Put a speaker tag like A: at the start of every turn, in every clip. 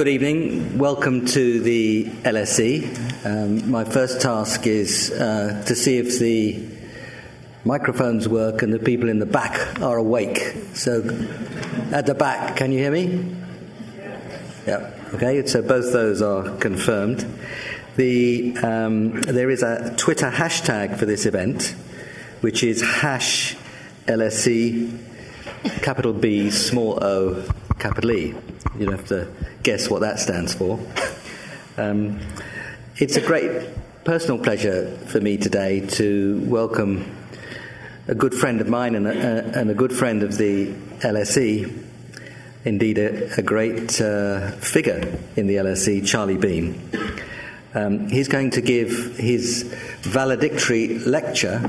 A: Good evening. Welcome to the LSE. Um, my first task is uh, to see if the microphones work and the people in the back are awake. So, at the back, can you hear me? Yeah. Okay. So both those are confirmed. The um, there is a Twitter hashtag for this event, which is hash LSE capital B small O capital E. You don't have to guess what that stands for. Um, it's a great personal pleasure for me today to welcome a good friend of mine and a, and a good friend of the LSE, indeed a, a great uh, figure in the LSE, Charlie Bean. Um, he's going to give his valedictory lecture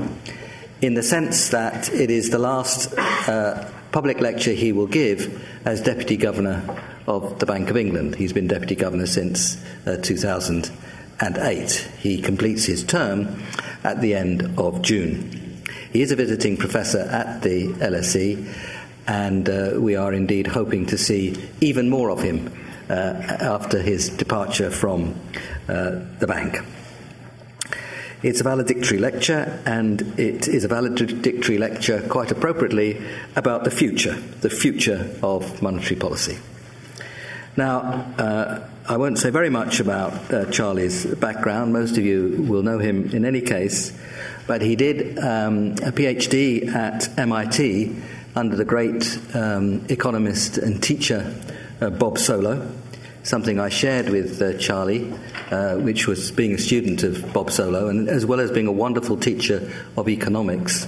A: in the sense that it is the last uh, public lecture he will give as Deputy Governor of the Bank of England. He's been Deputy Governor since uh, 2008. He completes his term at the end of June. He is a visiting professor at the LSE, and uh, we are indeed hoping to see even more of him uh, after his departure from uh, the bank. It's a valedictory lecture, and it is a valedictory lecture, quite appropriately, about the future, the future of monetary policy. Now, uh, I won't say very much about uh, Charlie's background. Most of you will know him in any case, but he did um, a PhD at MIT under the great um, economist and teacher uh, Bob Solow something I shared with uh, Charlie, uh, which was being a student of Bob Solow, and as well as being a wonderful teacher of economics.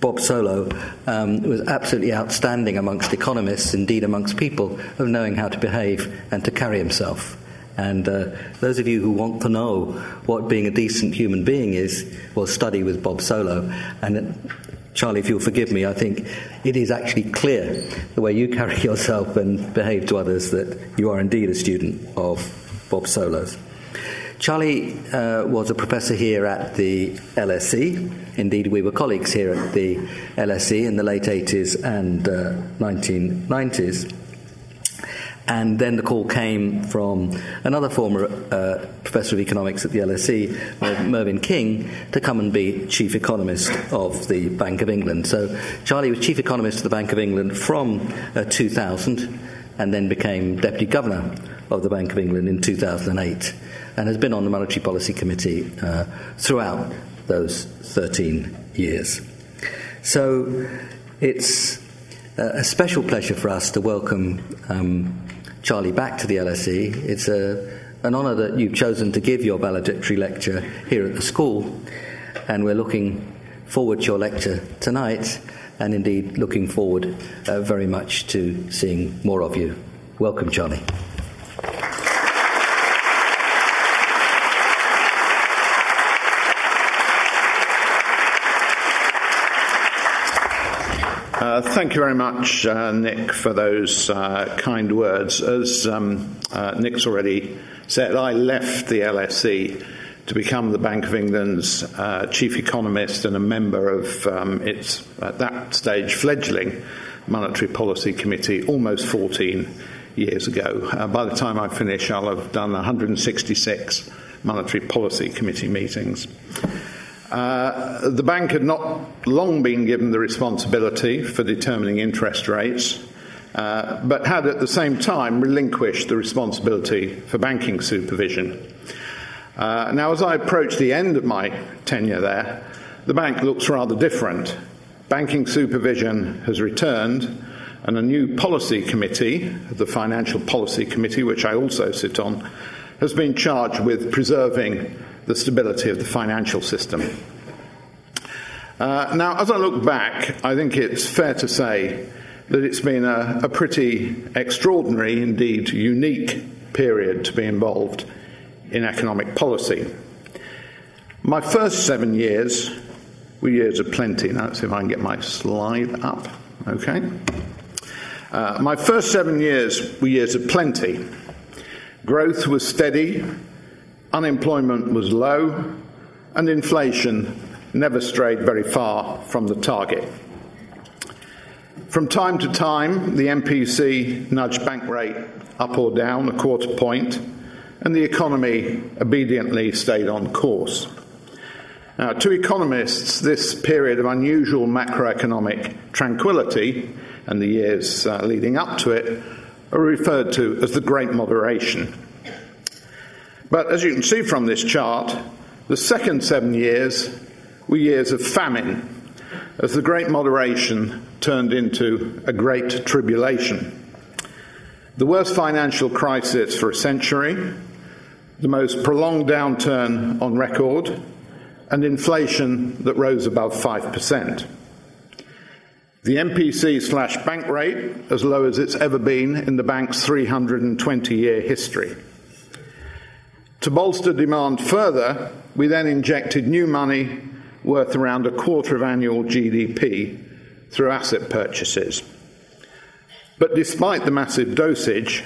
A: Bob Solow um, was absolutely outstanding amongst economists, indeed amongst people, of knowing how to behave and to carry himself. And uh, those of you who want to know what being a decent human being is, will study with Bob Solow. And Charlie, if you'll forgive me, I think it is actually clear the way you carry yourself and behave to others that you are indeed a student of Bob Solow's. Charlie uh, was a professor here at the LSE. Indeed, we were colleagues here at the LSE in the late 80s and uh, 1990s. And then the call came from another former uh, professor of economics at the LSE, Mervyn King, to come and be chief economist of the Bank of England. So Charlie was chief economist of the Bank of England from uh, 2000 and then became deputy governor of the Bank of England in 2008 and has been on the Monetary Policy Committee uh, throughout those 13 years. So it's a special pleasure for us to welcome um, Charlie back to the LSE. It's a, an honour that you've chosen to give your valedictory lecture here at the school, and we're looking forward to your lecture tonight, and indeed looking forward uh, very much to seeing more of you. Welcome, Charlie.
B: Uh, thank you very much, uh, Nick, for those uh, kind words. As um, uh, Nick's already said, I left the LSE to become the Bank of England's uh, chief economist and a member of um, its, at that stage, fledgling Monetary Policy Committee almost 14 years ago. Uh, by the time I finish, I'll have done 166 Monetary Policy Committee meetings. Uh, the bank had not long been given the responsibility for determining interest rates, uh, but had at the same time relinquished the responsibility for banking supervision. Uh, now, as I approach the end of my tenure there, the bank looks rather different. Banking supervision has returned, and a new policy committee, the Financial Policy Committee, which I also sit on, has been charged with preserving the stability of the financial system. Uh, now, as I look back, I think it's fair to say that it's been a, a pretty extraordinary, indeed unique period to be involved in economic policy. My first seven years were years of plenty. Now, let's see if I can get my slide up. Okay. Uh, my first seven years were years of plenty. Growth was steady, unemployment was low, and inflation never strayed very far from the target. From time to time, the MPC nudged bank rate up or down a quarter point, and the economy obediently stayed on course. Now, to economists, this period of unusual macroeconomic tranquility and the years uh, leading up to it are referred to as the Great Moderation. But as you can see from this chart, the second seven years were years of famine, as the Great Moderation turned into a Great Tribulation. The worst financial crisis for a century, the most prolonged downturn on record, and inflation that rose above 5%. The MPC slash bank rate as low as it's ever been in the bank's 320 year history. To bolster demand further, we then injected new money worth around a quarter of annual GDP through asset purchases. But despite the massive dosage,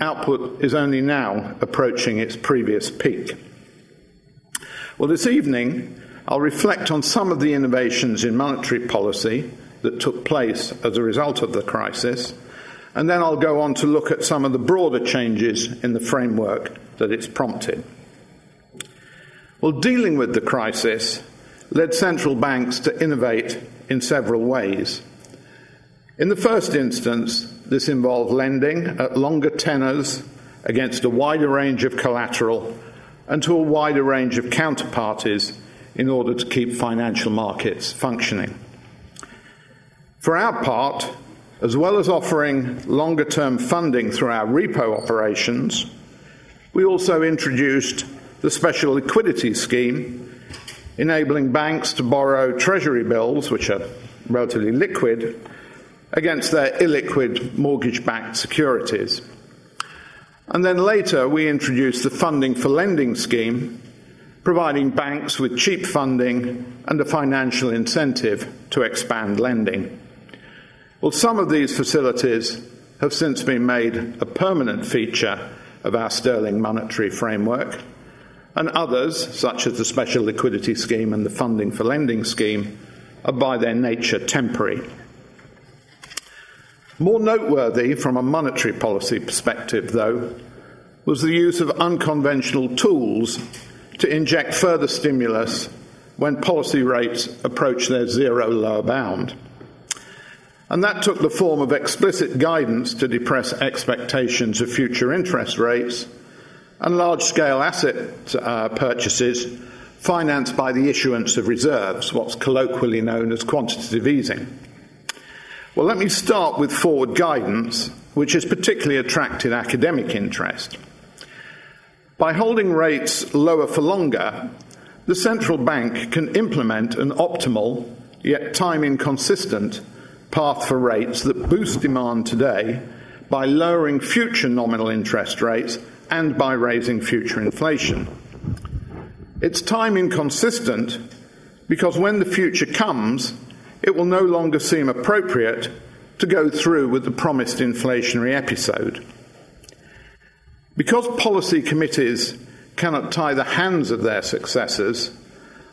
B: output is only now approaching its previous peak. Well, this evening, I'll reflect on some of the innovations in monetary policy that took place as a result of the crisis, and then I'll go on to look at some of the broader changes in the framework that it's prompted. Well, dealing with the crisis led central banks to innovate in several ways. In the first instance, this involved lending at longer tenors against a wider range of collateral and to a wider range of counterparties in order to keep financial markets functioning. For our part, as well as offering longer term funding through our repo operations, we also introduced the Special Liquidity Scheme, enabling banks to borrow Treasury bills, which are relatively liquid, against their illiquid mortgage backed securities. And then later, we introduced the Funding for Lending scheme, providing banks with cheap funding and a financial incentive to expand lending. Well, some of these facilities have since been made a permanent feature of our sterling monetary framework, and others, such as the Special Liquidity Scheme and the Funding for Lending scheme, are by their nature temporary. More noteworthy from a monetary policy perspective, though, was the use of unconventional tools to inject further stimulus when policy rates approached their zero lower bound. And that took the form of explicit guidance to depress expectations of future interest rates and large scale asset uh, purchases financed by the issuance of reserves, what's colloquially known as quantitative easing. Well, let me start with forward guidance, which has particularly attracted academic interest. By holding rates lower for longer, the central bank can implement an optimal, yet time inconsistent, path for rates that boost demand today by lowering future nominal interest rates and by raising future inflation. It's time inconsistent because when the future comes, it will no longer seem appropriate to go through with the promised inflationary episode. Because policy committees cannot tie the hands of their successors,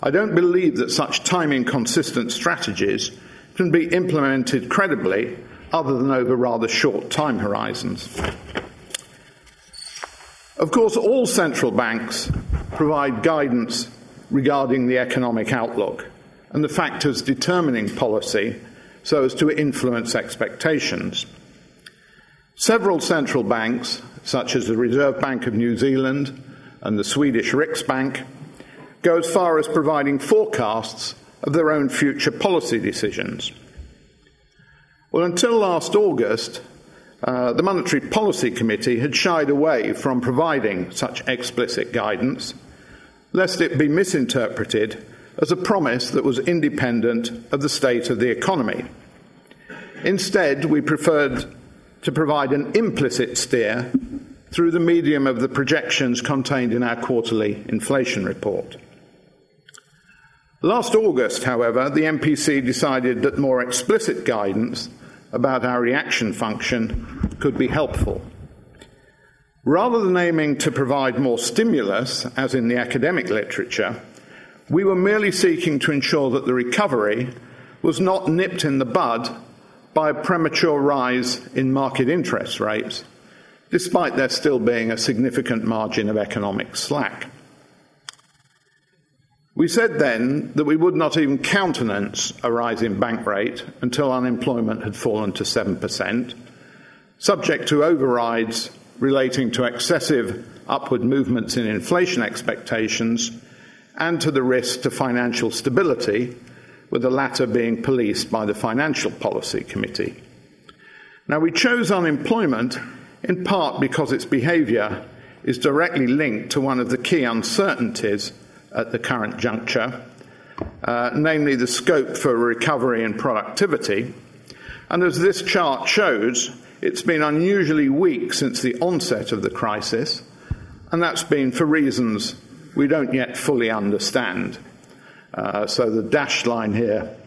B: I don't believe that such time inconsistent strategies can be implemented credibly other than over rather short time horizons. Of course, all central banks provide guidance regarding the economic outlook and the factors determining policy so as to influence expectations. Several central banks, such as the Reserve Bank of New Zealand and the Swedish Riksbank, go as far as providing forecasts of their own future policy decisions. Well, until last August, uh, the Monetary Policy Committee had shied away from providing such explicit guidance, lest it be misinterpreted as a promise that was independent of the state of the economy. Instead, we preferred to provide an implicit steer through the medium of the projections contained in our quarterly inflation report. Last August, however, the MPC decided that more explicit guidance about our reaction function could be helpful. Rather than aiming to provide more stimulus, as in the academic literature, we were merely seeking to ensure that the recovery was not nipped in the bud by a premature rise in market interest rates, despite there still being a significant margin of economic slack. We said then that we would not even countenance a rise in bank rate until unemployment had fallen to 7%, subject to overrides relating to excessive upward movements in inflation expectations and to the risk to financial stability, with the latter being policed by the Financial Policy Committee. Now, we chose unemployment in part because its behaviour is directly linked to one of the key uncertainties at the current juncture, uh, namely the scope for recovery and productivity. And as this chart shows, it's been unusually weak since the onset of the crisis, and that's been for reasons we don't yet fully understand. Uh, so the dashed line here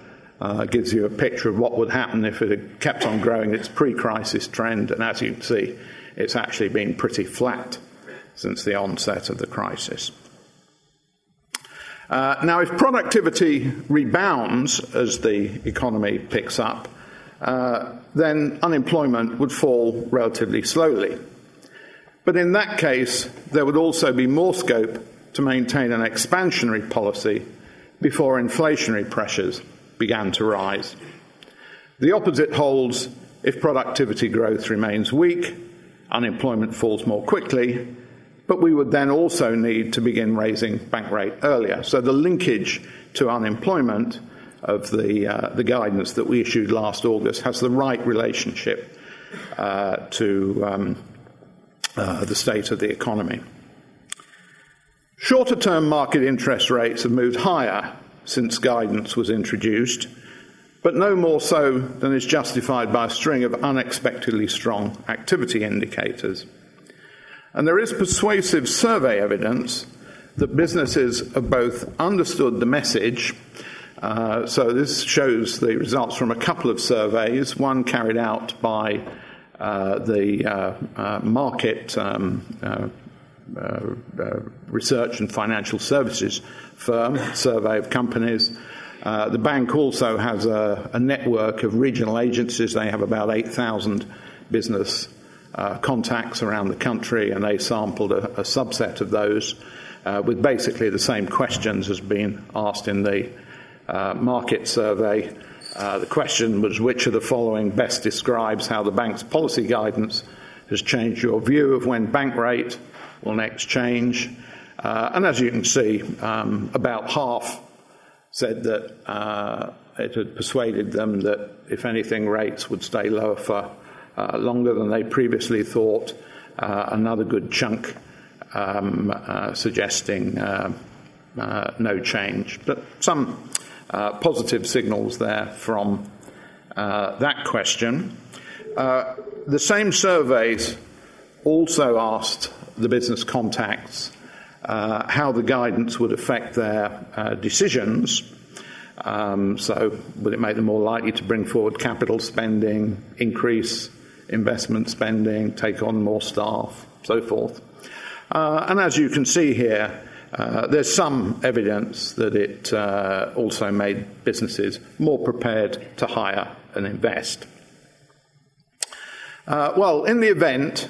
B: uh, gives you a picture of what would happen if it had kept on growing its pre crisis trend, and as you can see, it's actually been pretty flat since the onset of the crisis. Uh, now, if productivity rebounds as the economy picks up, uh, then unemployment would fall relatively slowly. But in that case, there would also be more scope to maintain an expansionary policy before inflationary pressures began to rise. The opposite holds if productivity growth remains weak, unemployment falls more quickly, but we would then also need to begin raising bank rate earlier. So the linkage to unemployment of the, uh, the guidance that we issued last August has the right relationship uh, to um, uh, the state of the economy. Shorter term market interest rates have moved higher since guidance was introduced, but no more so than is justified by a string of unexpectedly strong activity indicators. And there is persuasive survey evidence that businesses have both understood the message. Uh, so, this shows the results from a couple of surveys, one carried out by uh, the uh, uh market um, uh, uh, research and financial services firm, survey of companies. the bank also has a, a, network of regional agencies. They have about 8,000 business uh, contacts around the country, and they sampled a, a subset of those uh, with basically the same questions as being asked in the uh, market survey. Uh, the question was which of the following best describes how the bank's policy guidance has changed your view of when bank rate will next change. Uh, and as you can see, um, about half said that uh, it had persuaded them that, if anything, rates would stay lower for uh, longer than they previously thought. Uh, another good chunk um, uh, suggesting no change. But some positive signals there from that question. the same surveys also asked the business contacts uh, how the guidance would affect their uh, decisions. Um, so, would it make them more likely to bring forward capital spending, increase investment spending, take on more staff, so forth. Uh, and as you can see here, uh, there's some evidence that it uh, also made businesses more prepared to hire and invest. Well, in the event,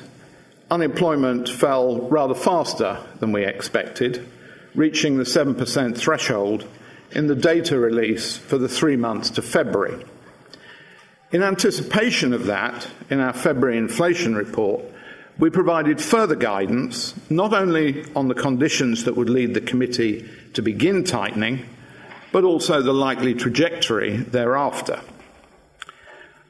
B: unemployment fell rather faster than we expected, reaching the 7% threshold in the data release for the three months to February. In anticipation of that, in our February inflation report, we provided further guidance not only on the conditions that would lead the committee to begin tightening, but also the likely trajectory thereafter.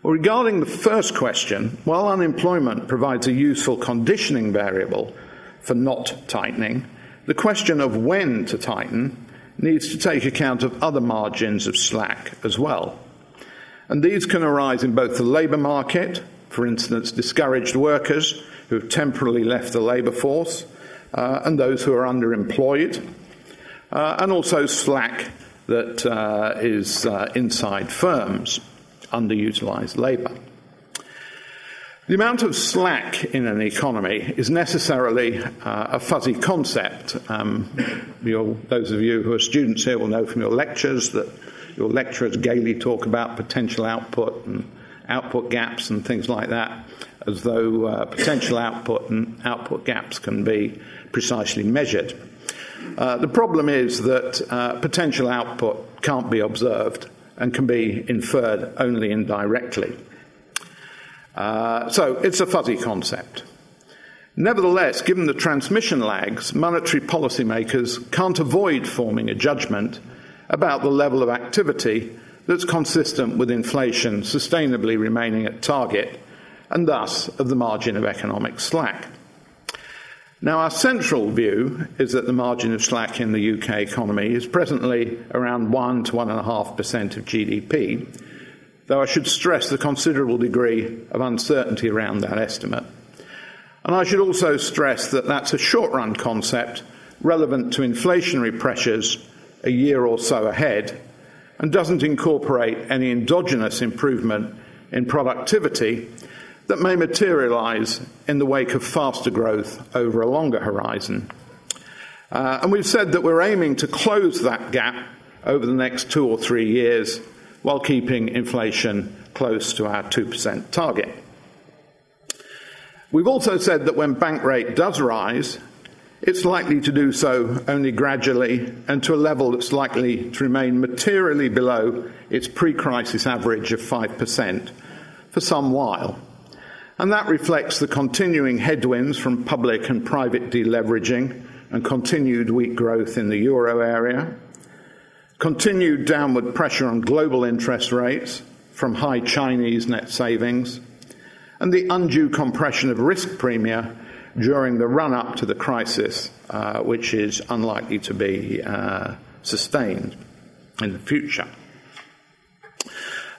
B: Regarding the first question, while unemployment provides a useful conditioning variable for not tightening, the question of when to tighten needs to take account of other margins of slack as well. And these can arise in both the labour market, for instance, discouraged workers who have temporarily left the labour force, uh, and those who are underemployed, uh, and also slack that uh, is uh, inside firms, underutilised labour. The amount of slack in an economy is necessarily uh, a fuzzy concept. Um, those of you who are students here will know from your lectures that your lecturers gaily talk about potential output and output gaps and things like that. as though uh, potential output and output gaps can be precisely measured. Uh, the problem is that uh, potential output can't be observed and can be inferred only indirectly. Uh, so it's a fuzzy concept. Nevertheless, given the transmission lags, monetary policymakers can't avoid forming a judgment about the level of activity that's consistent with inflation sustainably remaining at target and thus of the margin of economic slack. Now, our central view is that the margin of slack in the UK economy is presently around 1 to 1.5% of GDP, though I should stress the considerable degree of uncertainty around that estimate. And I should also stress that that's a short run concept relevant to inflationary pressures a year or so ahead and doesn't incorporate any endogenous improvement in productivity that may materialise in the wake of faster growth over a longer horizon. Uh, and we've said that we're aiming to close that gap over the next two or three years while keeping inflation close to our 2% target. We've also said that when bank rate does rise, it's likely to do so only gradually and to a level that's likely to remain materially below its pre crisis average of 5% for some while. And that reflects the continuing headwinds from public and private deleveraging and continued weak growth in the euro area, continued downward pressure on global interest rates from high Chinese net savings, and the undue compression of risk premia during the run up to the crisis, uh, which is unlikely to be uh, sustained in the future.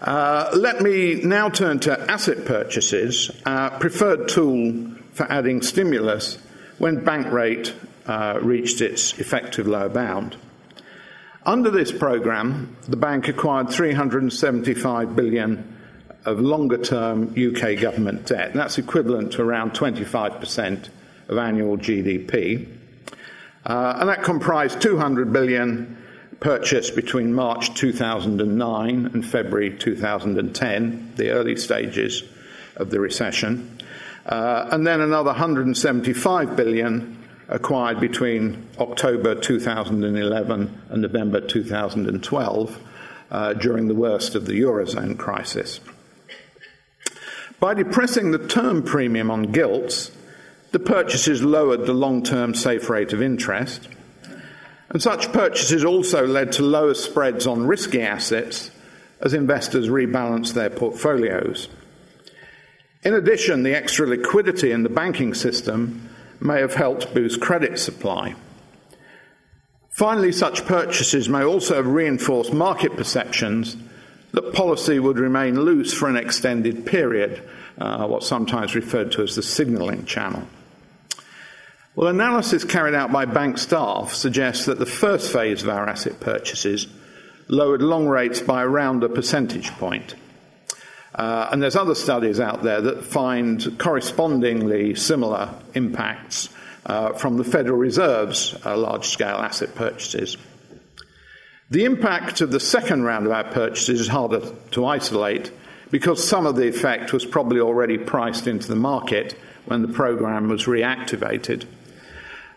B: Uh, let me now turn to asset purchases, our preferred tool for adding stimulus when bank rate uh, reached its effective lower bound. Under this program, the bank acquired 375 billion of longer term UK government debt. That's equivalent to around 25% of annual GDP. Uh, and that comprised 200 billion purchased between March 2009 and February 2010, the early stages of the recession, uh, and then another 175 billion acquired between October 2011 and November 2012 uh, during the worst of the Eurozone crisis. By depressing the term premium on gilts, the purchases lowered the long term safe rate of interest and such purchases also led to lower spreads on risky assets as investors rebalanced their portfolios. In addition, the extra liquidity in the banking system may have helped boost credit supply. Finally, such purchases may also have reinforced market perceptions that policy would remain loose for an extended period, uh, what's sometimes referred to as the signalling channel. Well, analysis carried out by bank staff suggests that the first phase of our asset purchases lowered long rates by around a percentage point. Uh, and there's other studies out there that find correspondingly similar impacts uh, from the Federal Reserve's uh, large scale asset purchases. The impact of the second round of our purchases is harder to isolate because some of the effect was probably already priced into the market when the program was reactivated.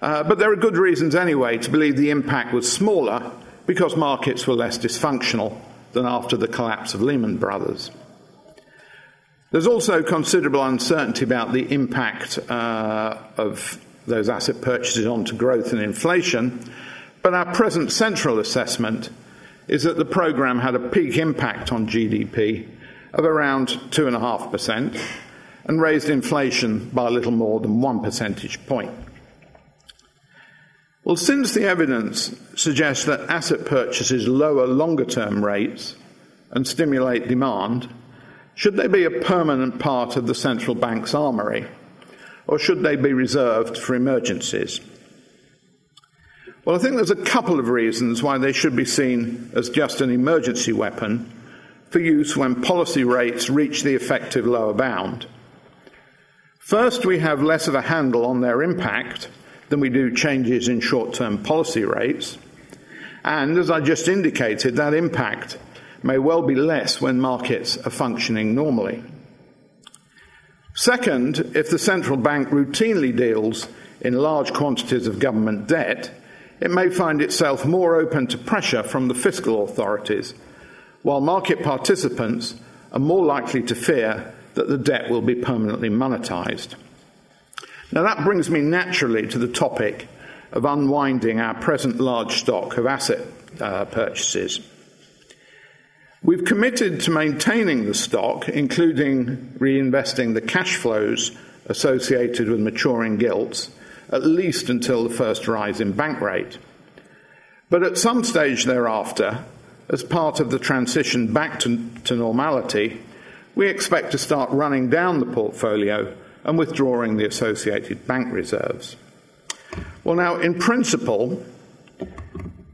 B: Uh, but there are good reasons anyway to believe the impact was smaller because markets were less dysfunctional than after the collapse of Lehman Brothers. There's also considerable uncertainty about the impact uh, of those asset purchases onto growth and inflation, but our present central assessment is that the programme had a peak impact on GDP of around 2.5% and raised inflation by a little more than one percentage point. Well, since the evidence suggests that asset purchases lower longer term rates and stimulate demand, should they be a permanent part of the central bank's armoury, or should they be reserved for emergencies? Well, I think there's a couple of reasons why they should be seen as just an emergency weapon for use when policy rates reach the effective lower bound. First, we have less of a handle on their impact than we do changes in short term policy rates. And as I just indicated, that impact may well be less when markets are functioning normally. Second, if the central bank routinely deals in large quantities of government debt, it may find itself more open to pressure from the fiscal authorities, while market participants are more likely to fear that the debt will be permanently monetised. Now, that brings me naturally to the topic of unwinding our present large stock of asset uh, purchases. We've committed to maintaining the stock, including reinvesting the cash flows associated with maturing gilts, at least until the first rise in bank rate. But at some stage thereafter, as part of the transition back to, to normality, we expect to start running down the portfolio and withdrawing the associated bank reserves. Well, now, in principle,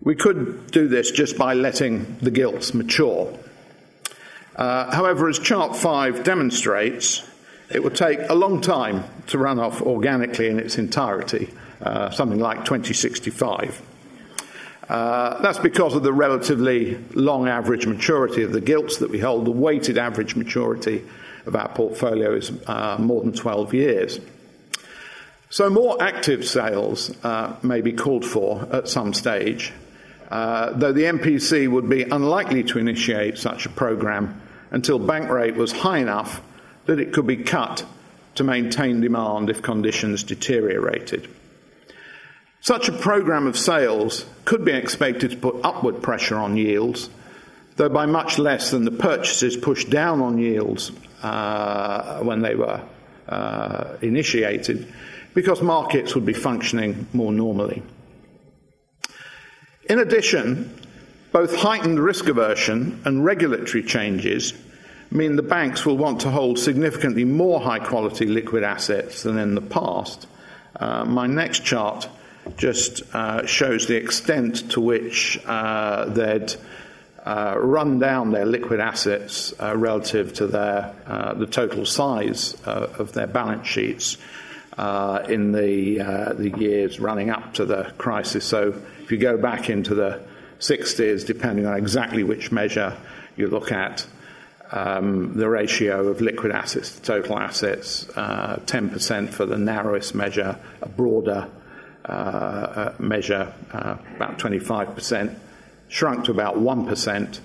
B: we could do this just by letting the gilts mature. Uh, however, as Chart 5 demonstrates, it would take a long time to run off organically in its entirety, uh, something like 2065. Uh, that's because of the relatively long average maturity of the gilts that we hold. The weighted average maturity of our portfolio is uh, more than 12 years. So, more active sales uh, may be called for at some stage, uh, though the MPC would be unlikely to initiate such a program until bank rate was high enough that it could be cut to maintain demand if conditions deteriorated. Such a program of sales could be expected to put upward pressure on yields, though by much less than the purchases pushed down on yields uh, when they were uh, initiated, because markets would be functioning more normally. In addition, both heightened risk aversion and regulatory changes mean the banks will want to hold significantly more high quality liquid assets than in the past. Uh, my next chart just uh, shows the extent to which uh, they'd uh, run down their liquid assets uh, relative to their, uh, the total size of their balance sheets in the, the years running up to the crisis. So if you go back into the 60s, depending on exactly which measure you look at, the ratio of liquid assets to total assets, uh, 10% for the narrowest measure, a broader uh, uh measure, uh, about 25%, shrunk to about 1%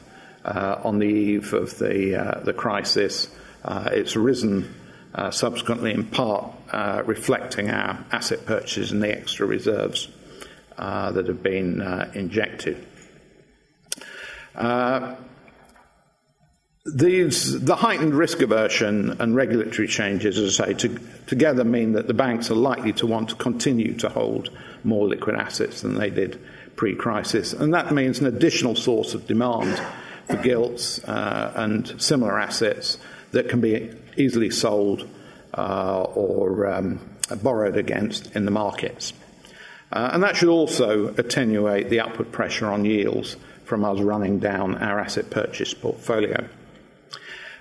B: uh, on the eve of the, the crisis. it's risen uh, subsequently in part uh, reflecting our asset purchases and the extra reserves uh, that have been uh, injected. These, the heightened risk aversion and regulatory changes, as I say, to, together mean that the banks are likely to want to continue to hold more liquid assets than they did pre crisis. And that means an additional source of demand for gilts uh, and similar assets that can be easily sold uh, or um, borrowed against in the markets. Uh, and that should also attenuate the upward pressure on yields from us running down our asset purchase portfolio.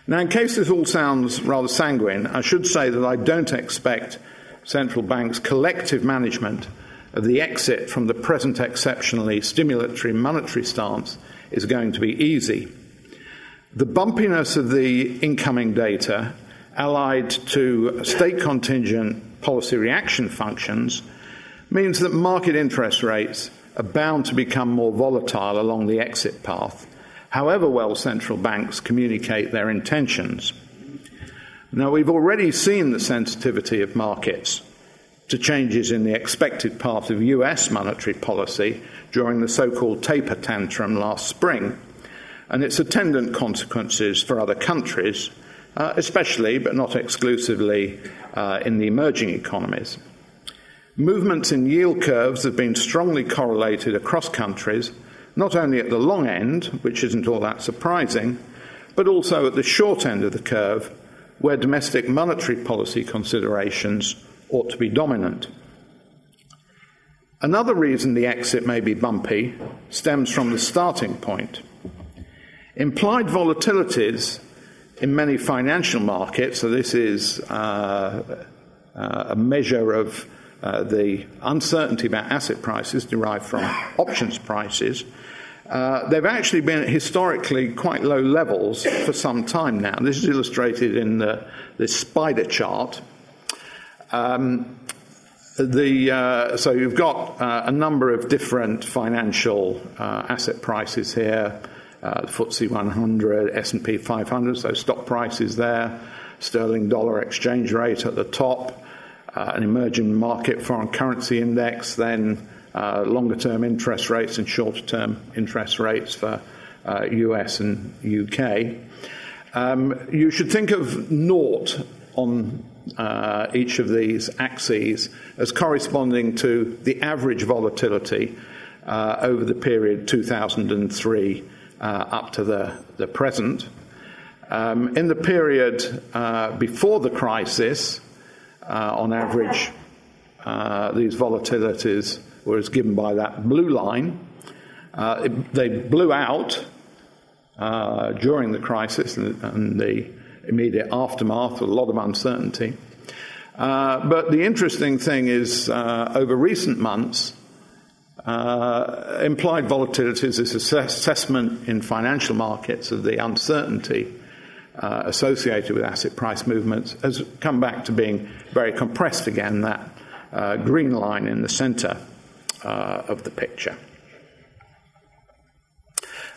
B: Now, in case this all sounds rather sanguine, I should say that I don't expect central banks' collective management of the exit from the present exceptionally stimulatory monetary stance is going to be easy. The bumpiness of the incoming data, allied to state contingent policy reaction functions, means that market interest rates are bound to become more volatile along the exit path, however well central banks communicate their intentions. Now, we've already seen the sensitivity of markets to changes in the expected path of US monetary policy during the so called taper tantrum last spring and its attendant consequences for other countries, uh, especially but not exclusively uh, in the emerging economies. Movements in yield curves have been strongly correlated across countries, not only at the long end, which isn't all that surprising, but also at the short end of the curve, where domestic monetary policy considerations ought to be dominant. Another reason the exit may be bumpy stems from the starting point. Implied volatilities in many financial markets, so this is uh, uh, a measure of uh, the uncertainty about asset prices derived from options prices, uh, they've actually been at historically quite low levels for some time now. This is illustrated in the, this spider chart. Um, the, uh, so you've got uh, a number of different financial uh, asset prices here. Uh, FTSE 100, S&P 500, so stock prices there, sterling dollar exchange rate at the top, uh, an emerging market foreign currency index, then longer term interest rates and shorter term interest rates for US and UK. Um, you should think of naught on uh, each of these axes as corresponding to the average volatility uh, over the period 2003 uh, up to the, the present. Um, in the period uh, before the crisis, uh, on average, uh, these volatilities were as given by that blue line. It, they blew out during the crisis and, and the immediate aftermath with a lot of uncertainty. Uh, but the interesting thing is, uh, over recent months, uh, implied volatility is this assessment in financial markets of the uncertainty uh, associated with asset price movements has come back to being very compressed again, that uh, green line in the center uh, of the picture.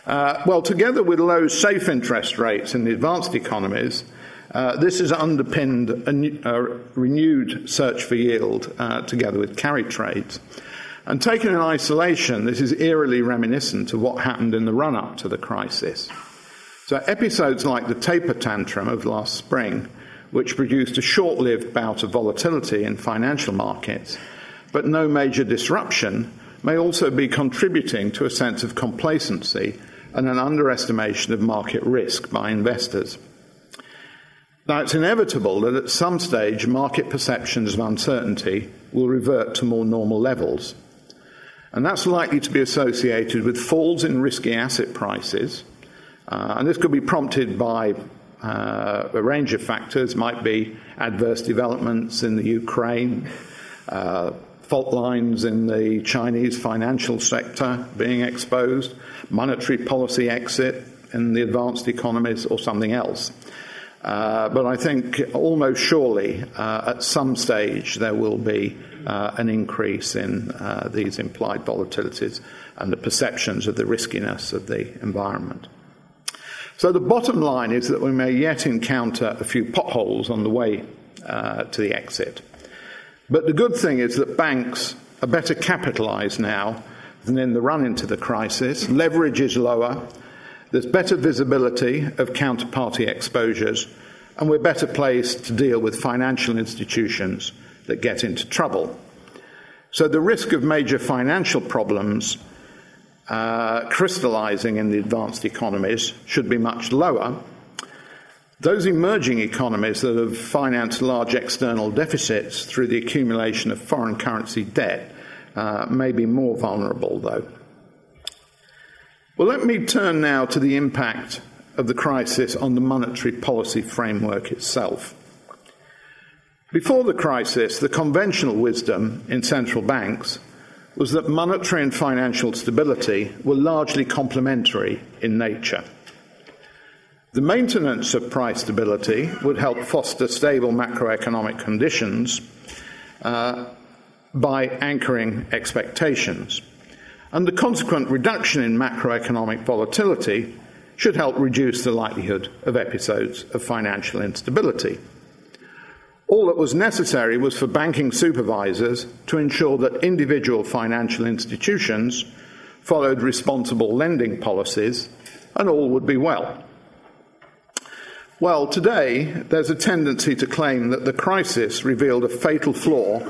B: Uh, well, together with low safe interest rates in the advanced economies, uh, this has underpinned a, new, a, renewed search for yield uh, together with carry trades. And taken in isolation, this is eerily reminiscent of what happened in the run up to the crisis. So, episodes like the taper tantrum of last spring, which produced a short lived bout of volatility in financial markets, but no major disruption, may also be contributing to a sense of complacency and an underestimation of market risk by investors. Now, it's inevitable that at some stage market perceptions of uncertainty will revert to more normal levels. And that's likely to be associated with falls in risky asset prices. Uh, and this could be prompted by uh, a range of factors, might be adverse developments in the Ukraine, uh, fault lines in the Chinese financial sector being exposed, monetary policy exit in the advanced economies, or something else. Uh, but I think almost surely uh, at some stage there will be uh, an increase in uh, these implied volatilities and the perceptions of the riskiness of the environment. So the bottom line is that we may yet encounter a few potholes on the way uh, to the exit. But the good thing is that banks are better capitalized now than in the run into the crisis. Leverage is lower, there's better visibility of counterparty exposures, and we're better placed to deal with financial institutions that get into trouble. So the risk of major financial problems uh, crystallizing in the advanced economies should be much lower those emerging economies that have financed large external deficits through the accumulation of foreign currency debt uh, may be more vulnerable, though. Well, let me turn now to the impact of the crisis on the monetary policy framework itself. Before the crisis, the conventional wisdom in central banks was that monetary and financial stability were largely complementary in nature. The maintenance of price stability would help foster stable macroeconomic conditions uh, by anchoring expectations. And the consequent reduction in macroeconomic volatility should help reduce the likelihood of episodes of financial instability. All that was necessary was for banking supervisors to ensure that individual financial institutions followed responsible lending policies, and all would be well. Well, today there's a tendency to claim that the crisis revealed a fatal flaw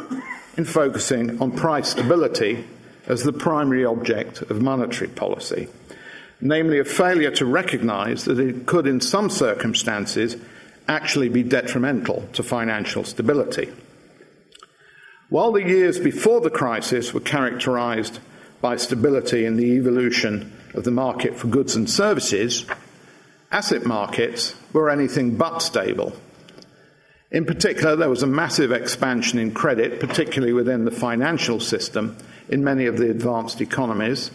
B: in focusing on price stability as the primary object of monetary policy, namely a failure to recognize that it could, in some circumstances, actually be detrimental to financial stability. While the years before the crisis were characterized by stability in the evolution of the market for goods and services, asset markets were anything but stable. In particular, there was a massive expansion in credit, particularly within the financial system in many of the advanced economies,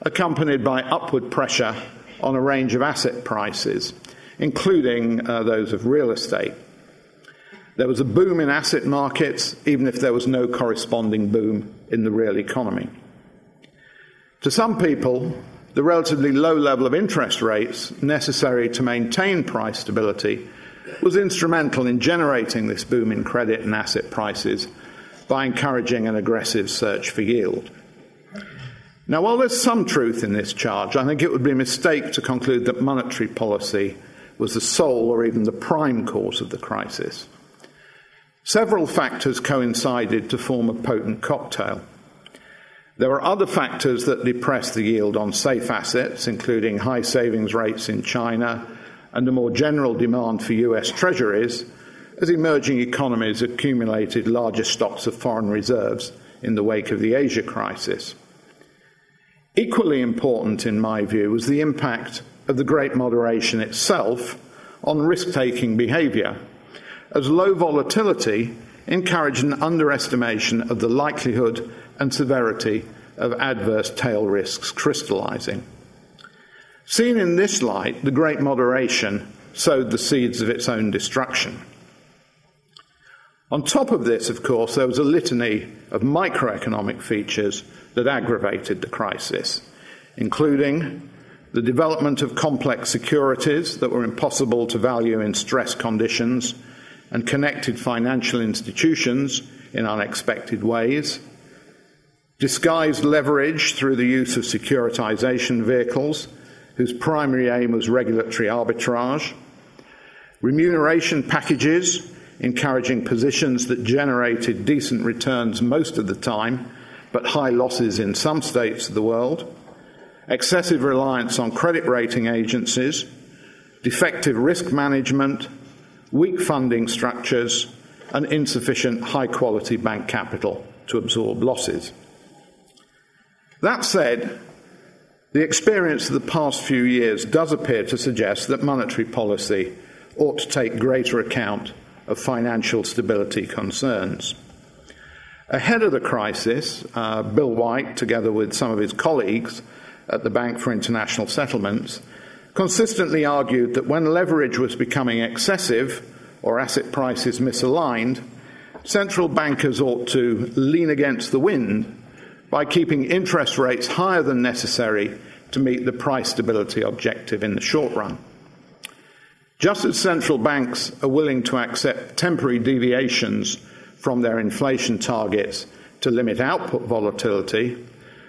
B: accompanied by upward pressure on a range of asset prices, including uh, those of real estate. There was a boom in asset markets, even if there was no corresponding boom in the real economy. To some people, the relatively low level of interest rates necessary to maintain price stability was instrumental in generating this boom in credit and asset prices by encouraging an aggressive search for yield. Now, while there's some truth in this charge, I think it would be a mistake to conclude that monetary policy was the sole or even the prime cause of the crisis. Several factors coincided to form a potent cocktail. There were other factors that depressed the yield on safe assets, including high savings rates in China and a more general demand for US treasuries, as emerging economies accumulated larger stocks of foreign reserves in the wake of the Asia crisis. Equally important, in my view, was the impact of the Great Moderation itself on risk taking behaviour as low volatility encouraged an underestimation of the likelihood and severity of adverse tail risks crystallizing. Seen in this light, the Great Moderation sowed the seeds of its own destruction. On top of this, of course, there was a litany of microeconomic features that aggravated the crisis, including the development of complex securities that were impossible to value in stress conditions and connected financial institutions in unexpected ways, disguised leverage through the use of securitization vehicles whose primary aim was regulatory arbitrage, remuneration packages encouraging positions that generated decent returns most of the time but high losses in some states of the world, excessive reliance on credit rating agencies, defective risk management, weak funding structures, and insufficient high quality bank capital to absorb losses. That said, the experience of the past few years does appear to suggest that monetary policy ought to take greater account of financial stability concerns. Ahead of the crisis, uh, Bill White, together with some of his colleagues at the Bank for International Settlements, consistently argued that when leverage was becoming excessive or asset prices misaligned, central bankers ought to lean against the wind by keeping interest rates higher than necessary to meet the price stability objective in the short run. Just as central banks are willing to accept temporary deviations from their inflation targets to limit output volatility,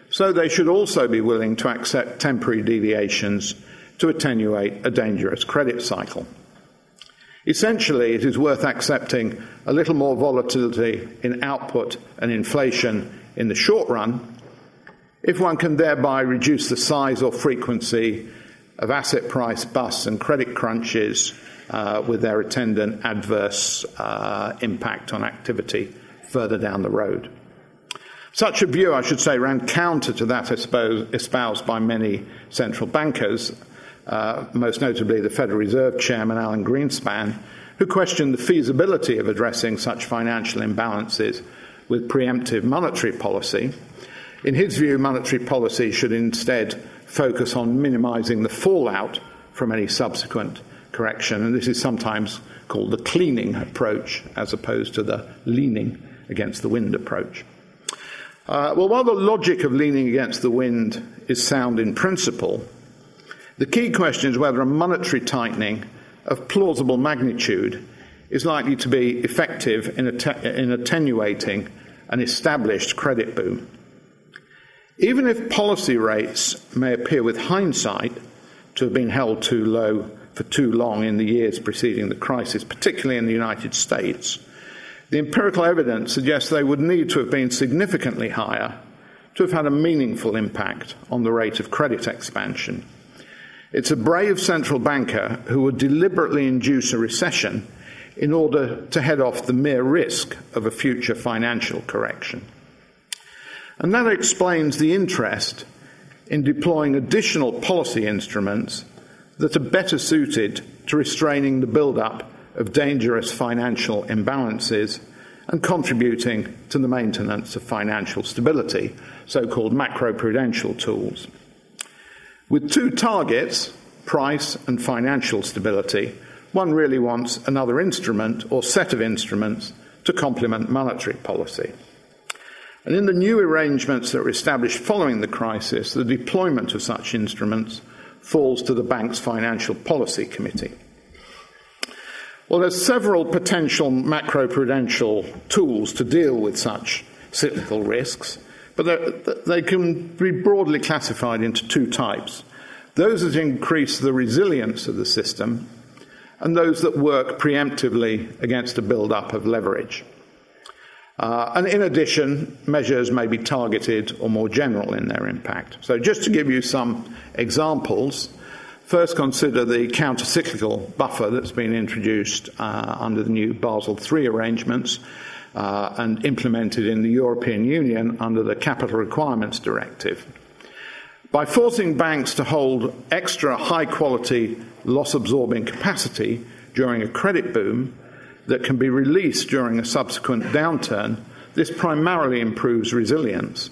B: so they should also be willing to accept temporary deviations to attenuate a dangerous credit cycle. Essentially, it is worth accepting a little more volatility in output and inflation in the short run if one can thereby reduce the size or frequency of asset price busts and credit crunches uh, with their attendant adverse uh, impact on activity further down the road. Such a view, I should say, ran counter to that espoused by many central bankers, uh, most notably the Federal Reserve Chairman Alan Greenspan, who questioned the feasibility of addressing such financial imbalances with preemptive monetary policy. In his view, monetary policy should instead focus on minimizing the fallout from any subsequent correction, and this is sometimes called the cleaning approach as opposed to the leaning against the wind approach. Uh, well, while the logic of leaning against the wind is sound in principle, the key question is whether a monetary tightening of plausible magnitude is likely to be effective in, att- in attenuating an established credit boom. Even if policy rates may appear with hindsight to have been held too low for too long in the years preceding the crisis, particularly in the United States, the empirical evidence suggests they would need to have been significantly higher to have had a meaningful impact on the rate of credit expansion. It's a brave central banker who would deliberately induce a recession in order to head off the mere risk of a future financial correction. And that explains the interest in deploying additional policy instruments that are better suited to restraining the build-up of dangerous financial imbalances and contributing to the maintenance of financial stability, so called macroprudential tools. With two targets, price and financial stability, one really wants another instrument or set of instruments to complement monetary policy. And in the new arrangements that were established following the crisis, the deployment of such instruments falls to the bank's Financial Policy Committee. Well, there's several potential macroprudential tools to deal with such cyclical risks, but they can be broadly classified into two types those that increase the resilience of the system, and those that work preemptively against a build up of leverage. Uh, and in addition, measures may be targeted or more general in their impact. So, just to give you some examples, first consider the countercyclical buffer that's been introduced uh, under the new Basel III arrangements uh, and implemented in the European Union under the Capital Requirements Directive. By forcing banks to hold extra high quality loss absorbing capacity during a credit boom that can be released during a subsequent downturn, this primarily improves resilience.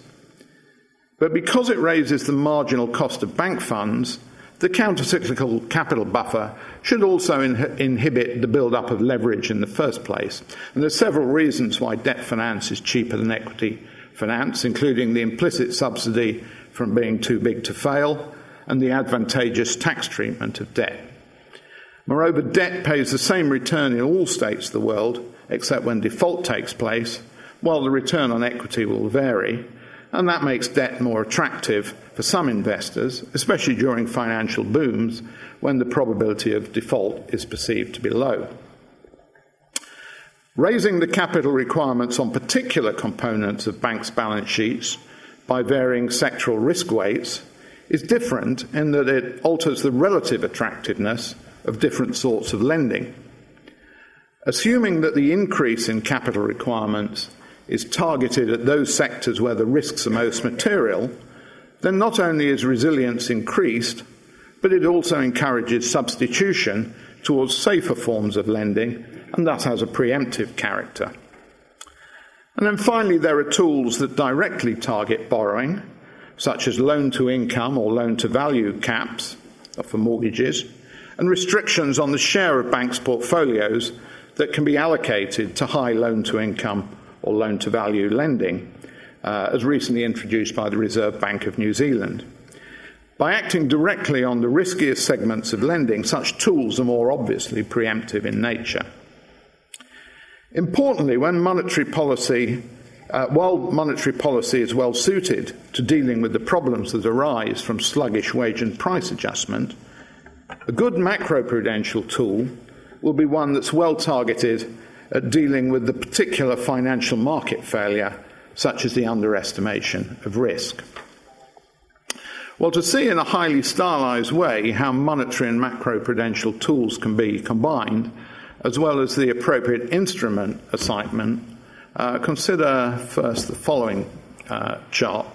B: But because it raises the marginal cost of bank funds, the countercyclical capital buffer should also in- inhibit the build-up of leverage in the first place. And there are several reasons why debt finance is cheaper than equity finance, including the implicit subsidy from being too big to fail and the advantageous tax treatment of debt. Moreover, debt pays the same return in all states of the world, except when default takes place, while the return on equity will vary, and that makes debt more attractive for some investors, especially during financial booms when the probability of default is perceived to be low. Raising the capital requirements on particular components of banks' balance sheets by varying sectoral risk weights is different in that it alters the relative attractiveness of different sorts of lending. Assuming that the increase in capital requirements is targeted at those sectors where the risks are most material, then not only is resilience increased, but it also encourages substitution towards safer forms of lending and thus has a preemptive character. And then finally, there are tools that directly target borrowing, such as loan to income or loan to value caps for mortgages, and restrictions on the share of banks' portfolios that can be allocated to high loan to income or loan to value lending, uh, as recently introduced by the Reserve Bank of New Zealand. By acting directly on the riskiest segments of lending, such tools are more obviously preemptive in nature. Importantly, when monetary policy, uh, while monetary policy is well suited to dealing with the problems that arise from sluggish wage and price adjustment, a good macroprudential tool will be one that's well targeted at dealing with the particular financial market failure, such as the underestimation of risk. Well, to see in a highly stylized way how monetary and macroprudential tools can be combined, as well as the appropriate instrument assignment, uh, consider first the following uh, chart.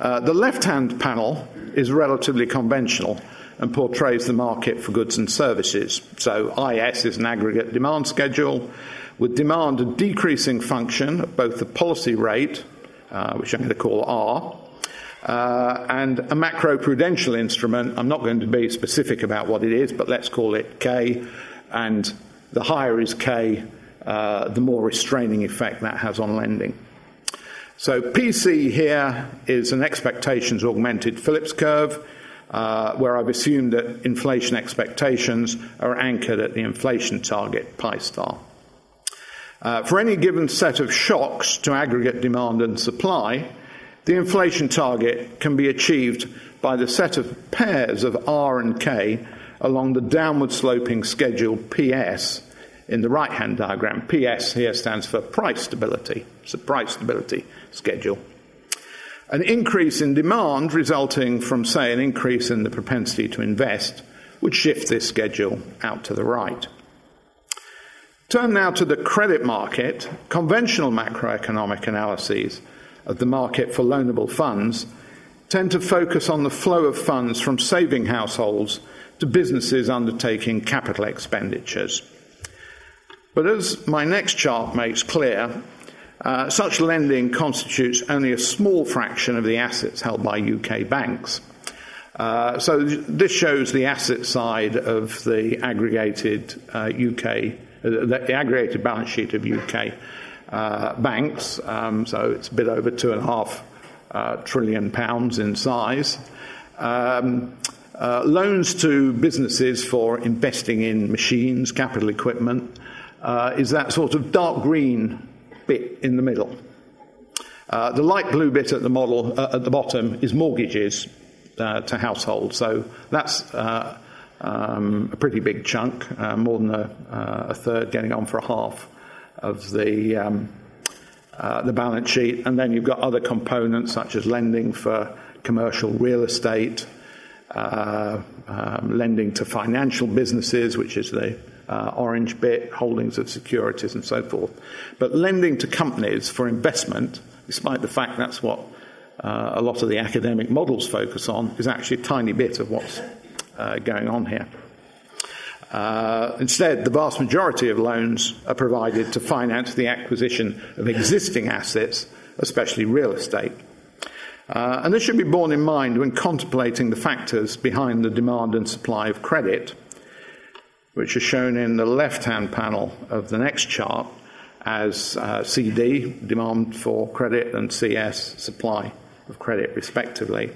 B: Uh, the left hand panel is relatively conventional and portrays the market for goods and services. So, IS is an aggregate demand schedule with demand a decreasing function of both the policy rate, uh, which I'm going to call R, uh, and a macroprudential instrument. I'm not going to be specific about what it is, but let's call it K. And the higher is K, the more restraining effect that has on lending. So PC here is an expectations augmented Phillips curve uh, where I've assumed that inflation expectations are anchored at the inflation target, pi star. Uh, for any given set of shocks to aggregate demand and supply, the inflation target can be achieved by the set of pairs of R and K along the downward sloping schedule PS in the right hand diagram. PS here stands for price stability. It's a price stability schedule. An increase in demand resulting from, say, an increase in the propensity to invest would shift this schedule out to the right. Turn now to the credit market. Conventional macroeconomic analyses of the market for loanable funds tend to focus on the flow of funds from saving households to businesses undertaking capital expenditures. But as my next chart makes clear, uh, such lending constitutes only a small fraction of the assets held by UK banks. Uh, so this shows the asset side of the aggregated uh, UK, uh, the aggregated balance sheet of UK uh, banks. Um, so it's a bit over two and a half uh, trillion pounds in size. Um, loans to businesses for investing in machines, capital equipment, is that sort of dark green bit in the middle. Uh, the light blue bit at the model uh, at the bottom is mortgages uh, to households. So that's uh, um, a pretty big chunk, uh, more than a, uh, a, third, getting on for a half of the um, the balance sheet. And then you've got other components such as lending for commercial real estate, um, lending to financial businesses, which is the uh, orange bit, holdings of securities, and so forth. But lending to companies for investment, despite the fact that's what uh, a lot of the academic models focus on, is actually a tiny bit of what's uh, going on here. Uh, instead, the vast majority of loans are provided to finance the acquisition of existing assets, especially real estate. Uh, and this should be borne in mind when contemplating the factors behind the demand and supply of credit which are shown in the left hand panel of the next chart as uh, CD, demand for credit, and CS, supply of credit, respectively.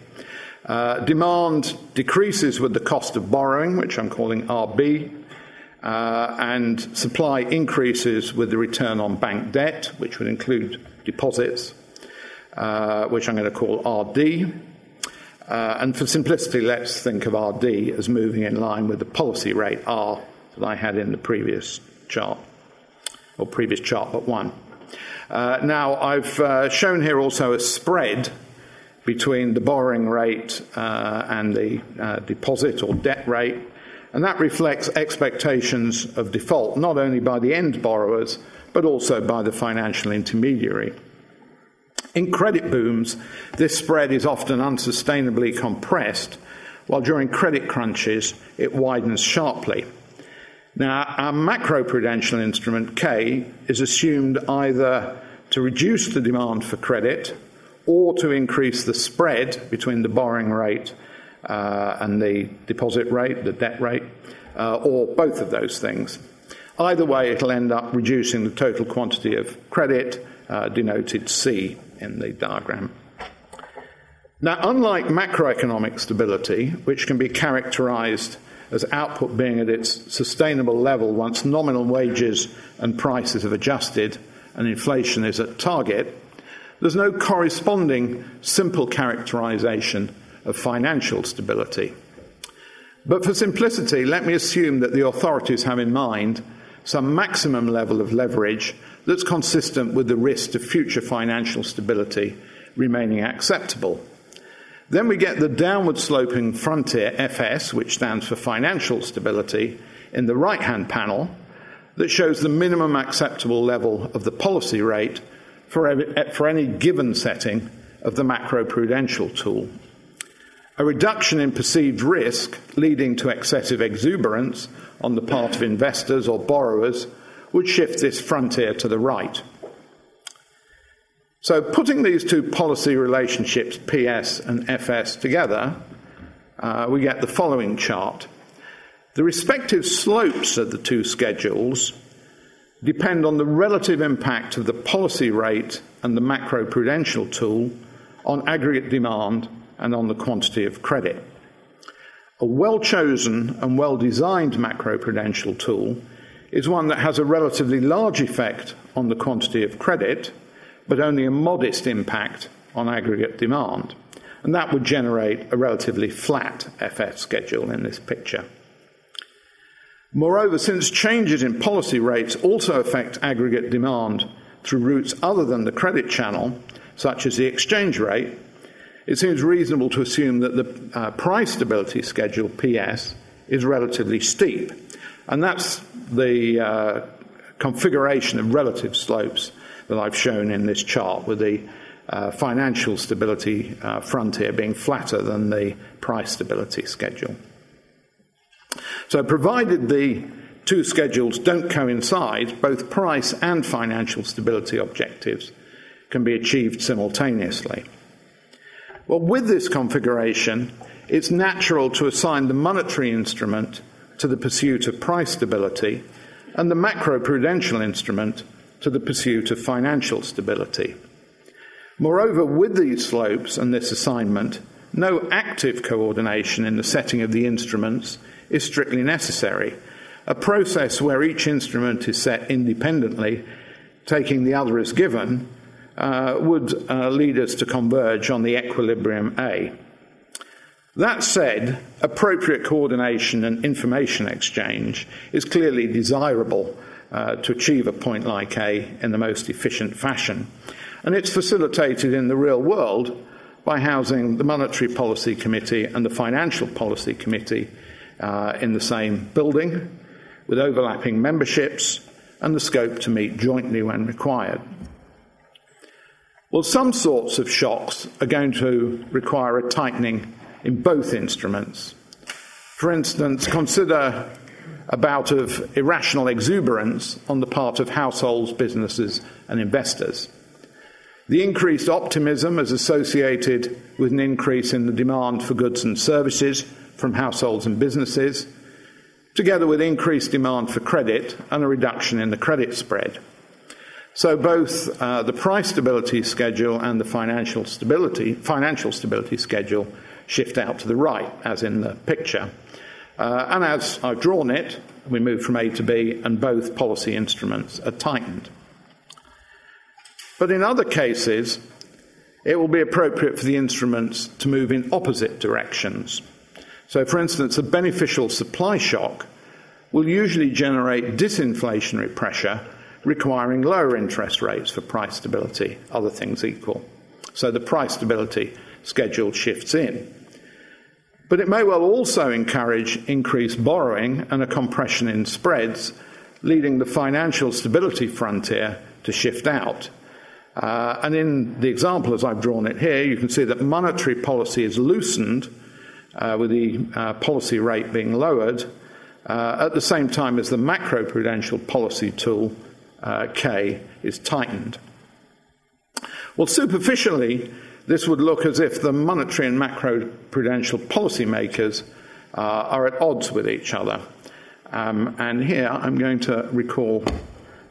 B: Uh, demand decreases with the cost of borrowing, which I'm calling RB, uh, and supply increases with the return on bank debt, which would include deposits, uh, which I'm going to call RD. Uh, and for simplicity, let's think of RD as moving in line with the policy rate R that I had in the previous chart, or previous chart but one. Uh, now, I've uh, shown here also a spread between the borrowing rate and the deposit or debt rate, and that reflects expectations of default not only by the end borrowers but also by the financial intermediary. In credit booms, this spread is often unsustainably compressed, while during credit crunches it widens sharply. Now, our macroprudential instrument K is assumed either to reduce the demand for credit or to increase the spread between the borrowing rate uh, and the deposit rate, the debt rate, uh, or both of those things. Either way, it'll end up reducing the total quantity of credit, uh, denoted C in the diagram. Now, unlike macroeconomic stability, which can be characterized as output being at its sustainable level once nominal wages and prices have adjusted and inflation is at target, there's no corresponding simple characterization of financial stability. But for simplicity, let me assume that the authorities have in mind some maximum level of leverage that's consistent with the risk to future financial stability remaining acceptable. Then we get the downward sloping frontier, FS, which stands for financial stability, in the right hand panel that shows the minimum acceptable level of the policy rate for, for any given setting of the macroprudential tool. A reduction in perceived risk leading to excessive exuberance on the part of investors or borrowers would shift this frontier to the right. So, putting these two policy relationships, PS and FS, together, uh, we get the following chart. The respective slopes of the two schedules depend on the relative impact of the policy rate and the macroprudential tool on aggregate demand and on the quantity of credit. A well chosen and well designed macroprudential tool is one that has a relatively large effect on the quantity of credit but only a modest impact on aggregate demand. And that would generate a relatively flat FF schedule in this picture. Moreover, since changes in policy rates also affect aggregate demand through routes other than the credit channel, such as the exchange rate, it seems reasonable to assume that the uh, price stability schedule, PS, is relatively steep. And that's the uh, configuration of relative slopes that I've shown in this chart, with the uh, financial stability uh, frontier being flatter than the price stability schedule. So, provided the two schedules don't coincide, both price and financial stability objectives can be achieved simultaneously. Well, with this configuration, it's natural to assign the monetary instrument to the pursuit of price stability and the macroprudential instrument to the pursuit of financial stability. Moreover, with these slopes and this assignment, no active coordination in the setting of the instruments is strictly necessary, a process where each instrument is set independently, taking the other as given, uh, would uh, lead us to converge on the equilibrium A. That said, appropriate coordination and information exchange is clearly desirable uh, to achieve a point like A in the most efficient fashion. And it's facilitated in the real world by housing the Monetary Policy Committee and the Financial Policy Committee uh, in the same building, with overlapping memberships and the scope to meet jointly when required. Well, some sorts of shocks are going to require a tightening in both instruments. For instance, consider a bout of irrational exuberance on the part of households, businesses, and investors. The increased optimism is associated with an increase in the demand for goods and services from households and businesses, together with increased demand for credit and a reduction in the credit spread. So both uh, the price stability schedule and the financial stability, financial stability schedule shift out to the right, as in the picture. Uh, and as I've drawn it, we move from A to B, and both policy instruments are tightened. But in other cases, it will be appropriate for the instruments to move in opposite directions. So, for instance, a beneficial supply shock will usually generate disinflationary pressure requiring lower interest rates for price stability, other things equal. So the price stability schedule shifts in. But it may well also encourage increased borrowing and a compression in spreads, leading the financial stability frontier to shift out. Uh, and in the example as I've drawn it here, you can see that monetary policy is loosened uh, with the uh, policy rate being lowered uh, at the same time as the macroprudential policy tool, uh, K, is tightened. Well, superficially, this would look as if the monetary and macroprudential policymakers uh, are at odds with each other. Um, and here I'm going to recall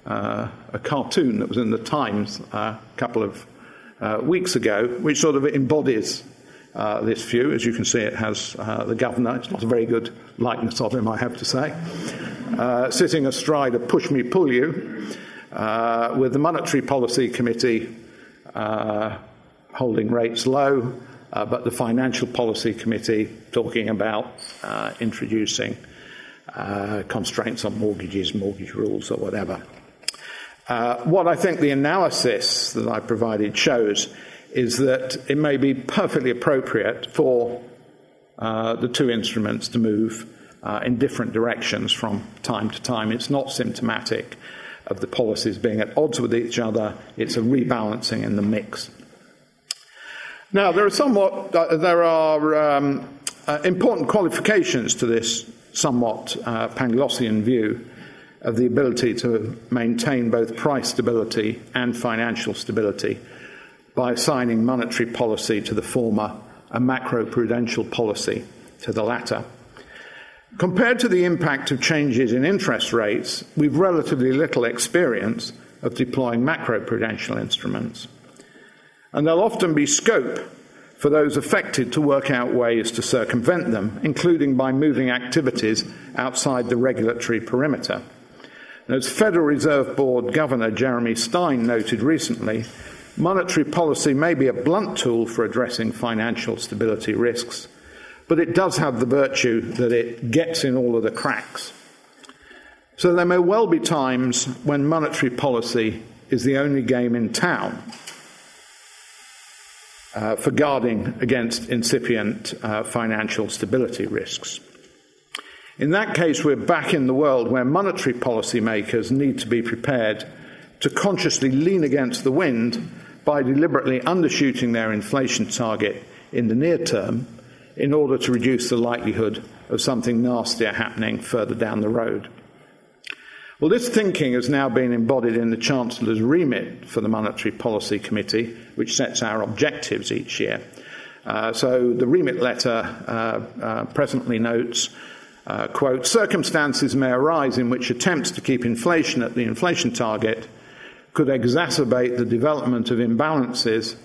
B: uh, a cartoon that was in the Times uh, a couple of uh, weeks ago, which sort of embodies uh, this view. As you can see, it has uh, the governor. It's not a very good likeness of him, I have to say, sitting astride a push me pull you, with the Monetary Policy Committee holding rates low, uh, but the Financial Policy Committee talking about uh, introducing uh, constraints on mortgages, mortgage rules, or whatever. What I think the analysis that I provided shows is that it may be perfectly appropriate for the two instruments to move in different directions from time to time. It's not symptomatic of the policies being at odds with each other, it's a rebalancing in the mix. Now, there are somewhat, uh, there are um, uh, important qualifications to this somewhat uh, Panglossian view of the ability to maintain both price stability and financial stability by assigning monetary policy to the former and macroprudential policy to the latter. Compared to the impact of changes in interest rates, we've relatively little experience of deploying macroprudential instruments and there'll often be scope for those affected to work out ways to circumvent them, including by moving activities outside the regulatory perimeter. as Federal Reserve Board Governor Jeremy Stein noted recently, monetary policy may be a blunt tool for addressing financial stability risks, but it does have the virtue that it gets in all of the cracks. So there may well be times when monetary policy is the only game in town uh, for guarding against incipient uh, financial stability risks. In that case, we're back in the world where monetary policymakers need to be prepared to consciously lean against the wind by deliberately undershooting their inflation target in the near term in order to reduce the likelihood of something nastier happening further down the road. Well, this thinking has now been embodied in the Chancellor's remit for the Monetary Policy Committee, which sets our objectives each year. Uh, so the remit letter uh, uh, presently notes, uh, quote, circumstances may arise in which attempts to keep inflation at the inflation target could exacerbate the development of imbalances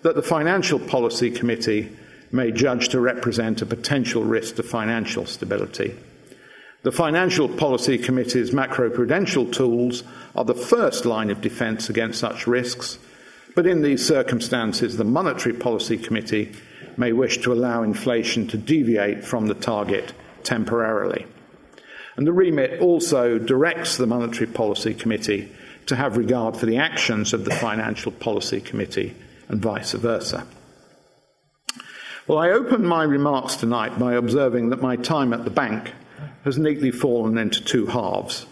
B: that the Financial Policy Committee may judge to represent a potential risk to financial stability. The Financial Policy Committee's macroprudential tools are the first line of defence against such risks, but in these circumstances, the Monetary Policy Committee may wish to allow inflation to deviate from the target temporarily. And the remit also directs the Monetary Policy Committee to have regard for the actions of the Financial Policy Committee and vice versa. Well, I open my remarks tonight by observing that my time at the bank has neatly fallen into two halves.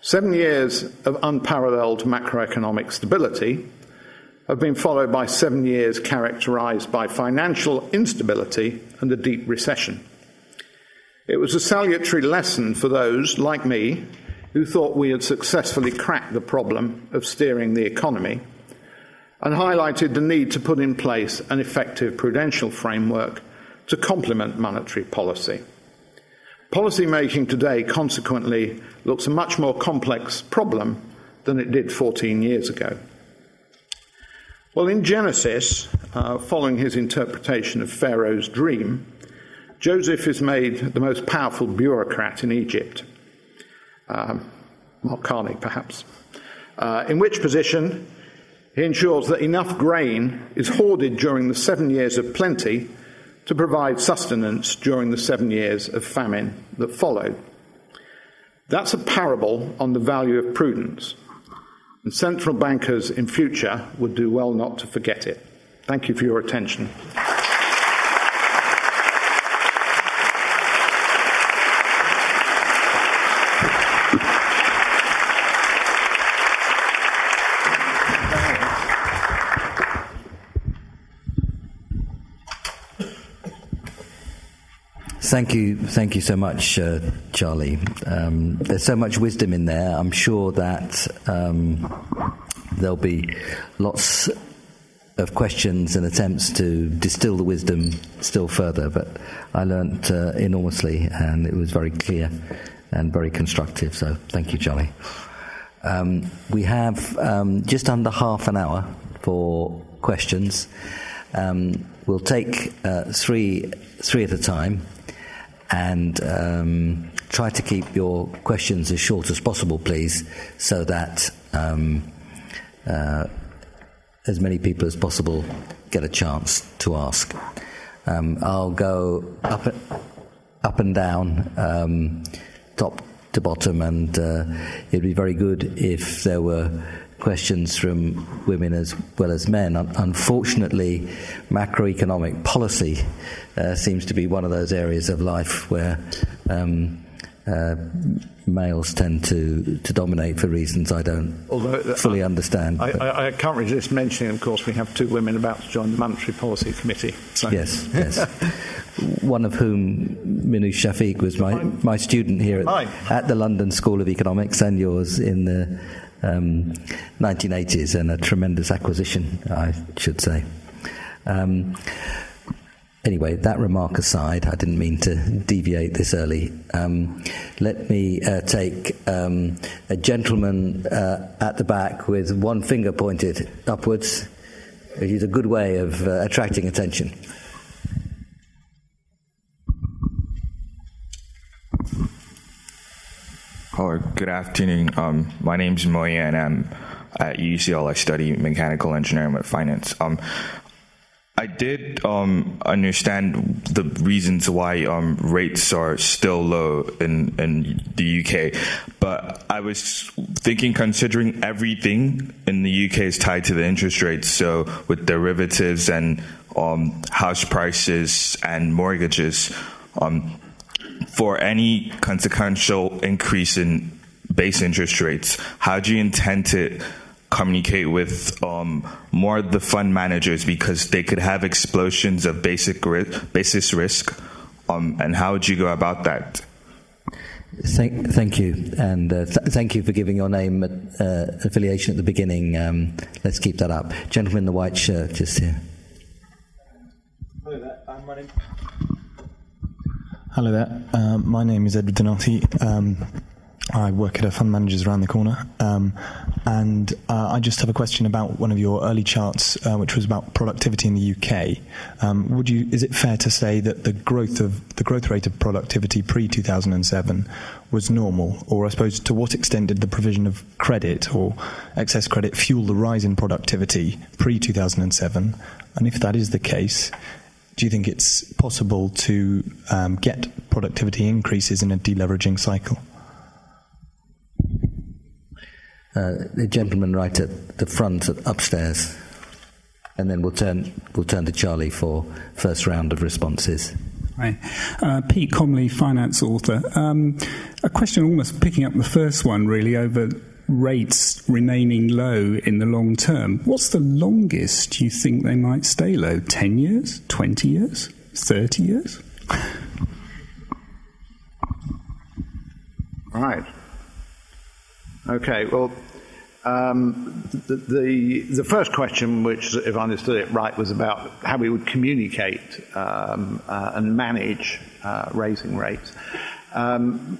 B: Seven years of unparalleled macroeconomic stability have been followed by seven years characterized by financial instability and a deep recession. It was a salutary lesson for those, like me, who thought we had successfully cracked the problem of steering the economy and highlighted the need to put in place an effective prudential framework to complement monetary policy. Policy making today, consequently, looks a much more complex problem than it did 14 years ago. Well, in Genesis, uh, following his interpretation of Pharaoh's dream, Joseph is made the most powerful bureaucrat in Egypt. Um, Mark perhaps. Uh, in which position he ensures that enough grain is hoarded during the seven years of plenty to provide sustenance during the seven years of famine that followed. That's a parable on the value of prudence, and central bankers in future would do well not to forget it. Thank you for your attention.
A: Thank you, thank you so much, uh, Charlie. Um, there's so much wisdom in there. I'm sure that um, there'll be lots of questions and attempts to distill the wisdom still further. But I learnt uh, enormously, and it was very clear and very constructive. So thank you, Charlie. Um, we have um, just under half an hour for questions. Um, we'll take uh, three three at a time and um, try to keep your questions as short as possible, please, so that um, uh, as many people as possible get a chance to ask. Um, I'll go up, up and down, um, top to bottom, and uh, it'd be very good if there were questions from women as well as men. Unfortunately, macroeconomic policy uh, seems to be one of those areas of life where um, uh, males tend to, to dominate for reasons I don't Although, uh, fully understand.
B: I, I, I, can't resist mentioning, of course, we have two women about to join the Monetary Policy Committee.
A: So. Yes, yes. One of whom, Minouche Shafik, was my, my student here at, at, the London School of Economics and yours in the um, 1980s and a tremendous acquisition, I should say. Um, anyway, that remark aside, I didn't mean to deviate this early. Um, let me uh, take um, a gentleman uh, at the back with one finger pointed upwards, which is a good way of uh, attracting attention.
C: Hello, good afternoon. Um, my name is Moya, and I'm at UCL. I study mechanical engineering with finance. Um, I did um, understand the reasons why um, rates are still low in, in the UK, but I was thinking, considering everything in the UK is tied to the interest rates, so with derivatives and um, house prices and mortgages, um, for any consequential increase in base interest rates, how do you intend to communicate with um, more of the fund managers because they could have explosions of basic ri- basis risk, um, and how would you go about that?
A: Thank, thank you, and uh, th- thank you for giving your name uh, affiliation at the beginning. Um, let's keep that up, gentleman in the white shirt, just here.
D: Hello there. Um, my name. Hello there. Um, my name is Edward Donati. Um, I work at a fund manager's around the corner, um, and uh, I just have a question about one of your early charts, uh, which was about productivity in the UK. Um, would you? Is it fair to say that the growth of the growth rate of productivity pre 2007 was normal, or I suppose to what extent did the provision of credit or excess credit fuel the rise in productivity pre 2007? And if that is the case, do you think it's possible to um, get productivity increases in a deleveraging cycle?
A: Uh, the gentleman right at the front, upstairs, and then we'll turn we'll turn to Charlie for first round of responses.
E: Hi, uh, Pete Comley, finance author. Um, a question almost picking up the first one, really, over rates remaining low in the long term. What's the longest you think they might stay low? Ten years? Twenty years? Thirty years?
B: Right. Okay, well, um, the, the, the first question, which, if I understood it right, was about how we would communicate um, uh, and manage uh, raising rates. Um,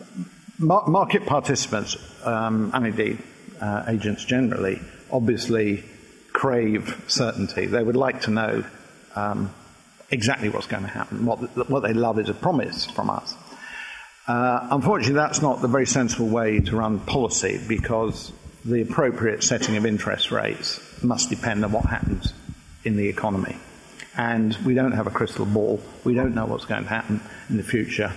B: market participants, um, and indeed uh, agents generally, obviously crave certainty. They would like to know um, exactly what's going to happen. What, what they love is a promise from us. Uh, unfortunately, that's not the very sensible way to run policy because the appropriate setting of interest rates must depend on what happens in the economy. And we don't have a crystal ball. We don't know what's going to happen in the future.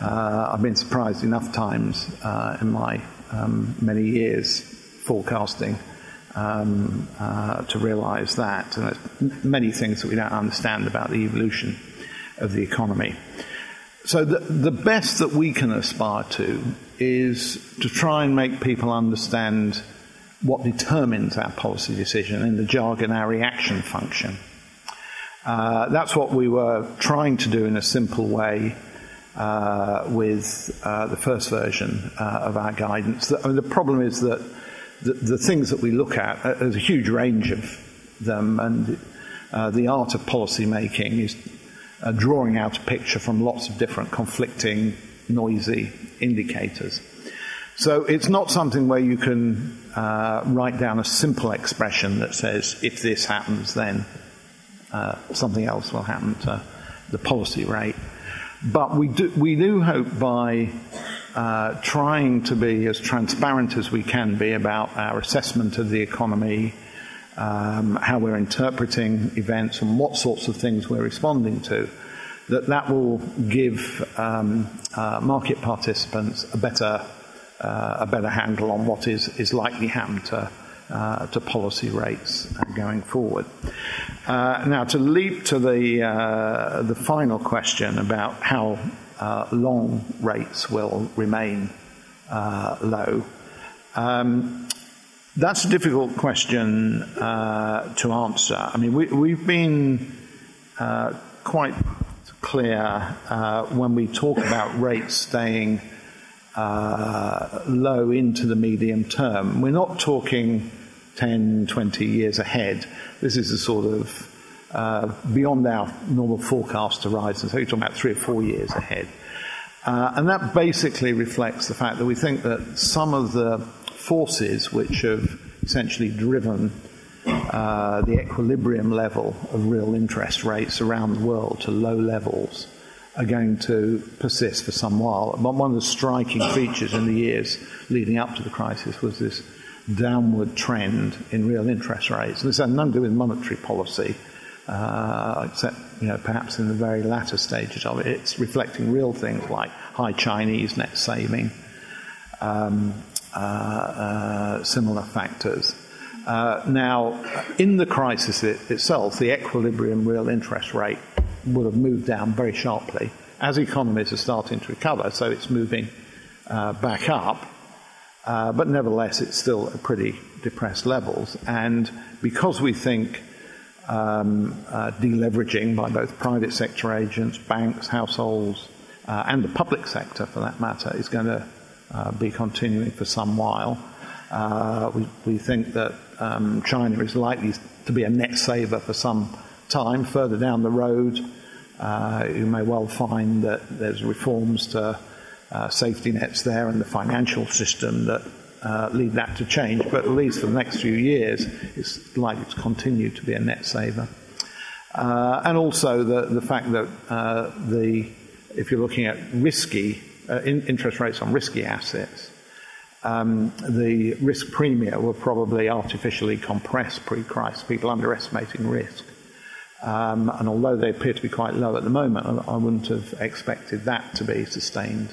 B: Uh, I've been surprised enough times uh, in my um, many years forecasting um, uh, to realize that. And there's many things that we don't understand about the evolution of the economy. So the, the best that we can aspire to is to try and make people understand what determines our policy decision in the jargon, our reaction function. Uh, that's what we were trying to do in a simple way uh, with uh, the first version uh, of our guidance. The, I mean, the, problem is that the, the, things that we look at, uh, there's a huge range of them, and uh, the art of policy making is drawing out a picture from lots of different conflicting, noisy indicators. So it's not something where you can uh, write down a simple expression that says, if this happens, then uh, something else will happen to the policy rate. But we do, we do hope by uh, trying to be as transparent as we can be about our assessment of the economy, um, how we're interpreting events and what sorts of things we're responding to, that that will give um, uh, market participants a better, uh, a better handle on what is, is likely happen to, uh, to policy rates going forward. Uh, now, to leap to the, uh, the final question about how uh, long rates will remain low. Um, that's a difficult question uh, to answer. I mean, we, have been uh, quite clear uh, when we talk about rates staying uh, low into the medium term. We're not talking 10, 20 years ahead. This is a sort of uh, beyond our normal forecast horizon. So you're talking about three or four years ahead. Uh, and that basically reflects the fact that we think that some of the forces which have essentially driven uh, the equilibrium level of real interest rates around the world to low levels are going to persist for some while. One of the striking features in the years leading up to the crisis was this downward trend in real interest rates. And this had nothing to do with monetary policy, uh, except you know perhaps in the very latter stages of it. It's reflecting real things like high Chinese net saving, um, uh, uh, similar factors. Uh, now, in the crisis it, itself, the equilibrium real interest rate would have moved down very sharply as economies are starting to recover, so it's moving uh, back up. Uh, but nevertheless, it's still at pretty depressed levels. And because we think um, uh, deleveraging by both private sector agents, banks, households, uh, and the public sector for that matter is going to uh, be continuing for some while. Uh, we, we, think that um, China is likely to be a net saver for some time. Further down the road, uh, you may well find that there's reforms to uh, safety nets there and the financial system that uh, lead that to change. But at least for the next few years, it's likely to continue to be a net saver. Uh, and also the, the fact that uh, the, if you're looking at risky uh, in, interest rates on risky assets, um, the risk premia were probably artificially compressed pre-crisis, people underestimating risk. Um, and although they appear to be quite low at the moment, I wouldn't have expected that to be sustained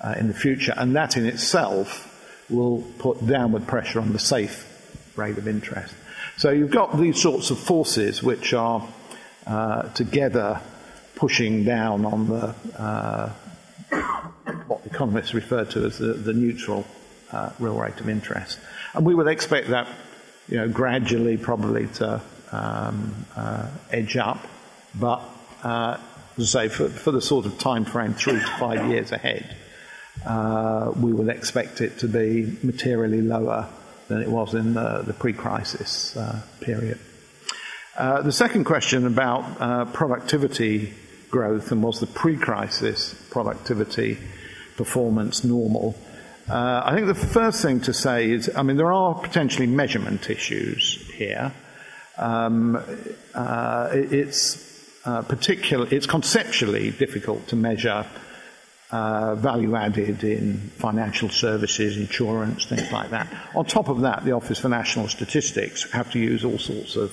B: uh, in the future. And that in itself will put downward pressure on the safe rate of interest. So you've got these sorts of forces which are uh, together pushing down on the uh, what economists refer to as the, the neutral uh, real rate of interest. And we would expect that, you know, gradually probably to um, uh, edge up, but uh, as I say, for, for, the sort of time frame three to five years ahead, uh, we would expect it to be materially lower than it was in the, the pre-crisis uh, period. Uh, the second question about uh, productivity growth and was the pre-crisis productivity performance normal? Uh, I think the first thing to say is, I mean, there are potentially measurement issues here. Um, uh, it's uh, particular, it's conceptually difficult to measure uh, value added in financial services, insurance, things like that. On top of that, the Office for National Statistics have to use all sorts of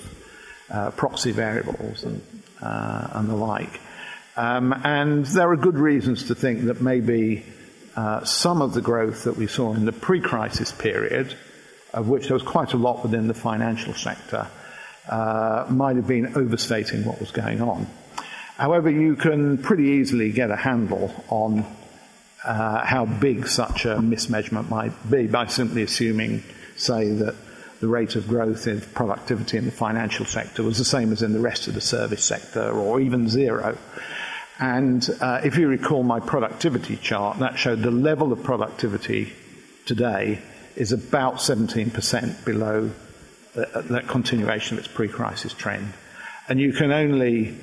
B: uh, proxy variables and, uh, and the like. Um, and there are good reasons to think that maybe uh, some of the growth that we saw in the pre crisis period, of which there was quite a lot within the financial sector, uh, might have been overstating what was going on. However, you can pretty easily get a handle on uh, how big such a mismeasurement might be by simply assuming, say, that the rate of growth in productivity in the financial sector was the same as in the rest of the service sector, or even zero. And uh, if you recall my productivity chart, that showed the level of productivity today is about 17% below uh, that continuation of its pre crisis trend. And you can only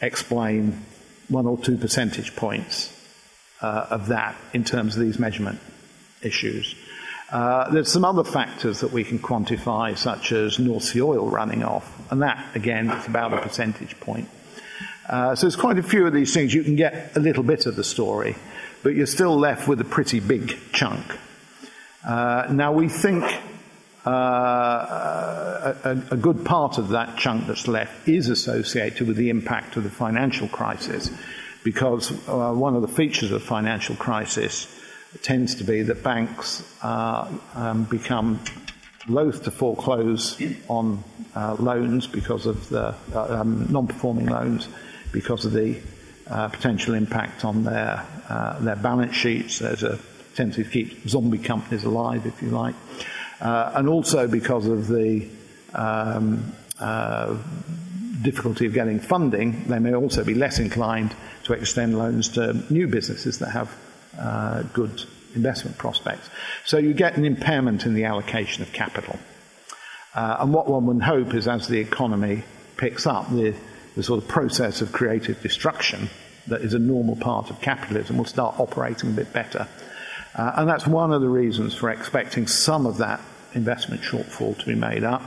B: explain one or two percentage points uh, of that in terms of these measurement issues. Uh, there's some other factors that we can quantify, such as North Sea oil running off, and that, again, is about a percentage point. Uh, so there's quite a few of these things. You can get a little bit of the story, but you're still left with a pretty big chunk. Uh, now, we think a, a, good part of that chunk that's left is associated with the impact of the financial crisis, because uh, one of the features of the financial crisis tends to be that banks uh, um, become loath to foreclose on uh, loans because of the uh, um, non-performing loans because of the uh, potential impact on their uh, their balance sheets. There's a tendency to keep zombie companies alive, if you like, uh, and also because of the um, difficulty of getting funding, they may also be less inclined to extend loans to new businesses that have uh, good investment prospects. So you get an impairment in the allocation of capital. Uh, and what one would hope is as the economy picks up, the, the sort of process of creative destruction that is a normal part of capitalism will start operating a bit better. Uh, and that's one of the reasons for expecting some of that investment shortfall to be made up.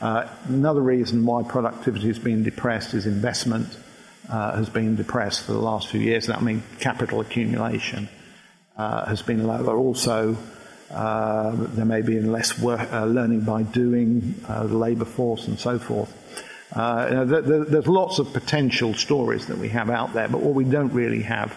B: Uh, another reason why productivity has been depressed is investment uh, has been depressed for the last few years. That means capital accumulation uh, has been lower. Also, there may be less work, learning by doing, the labour force, and so forth. There, there, there's lots of potential stories that we have out there, but what we don't really have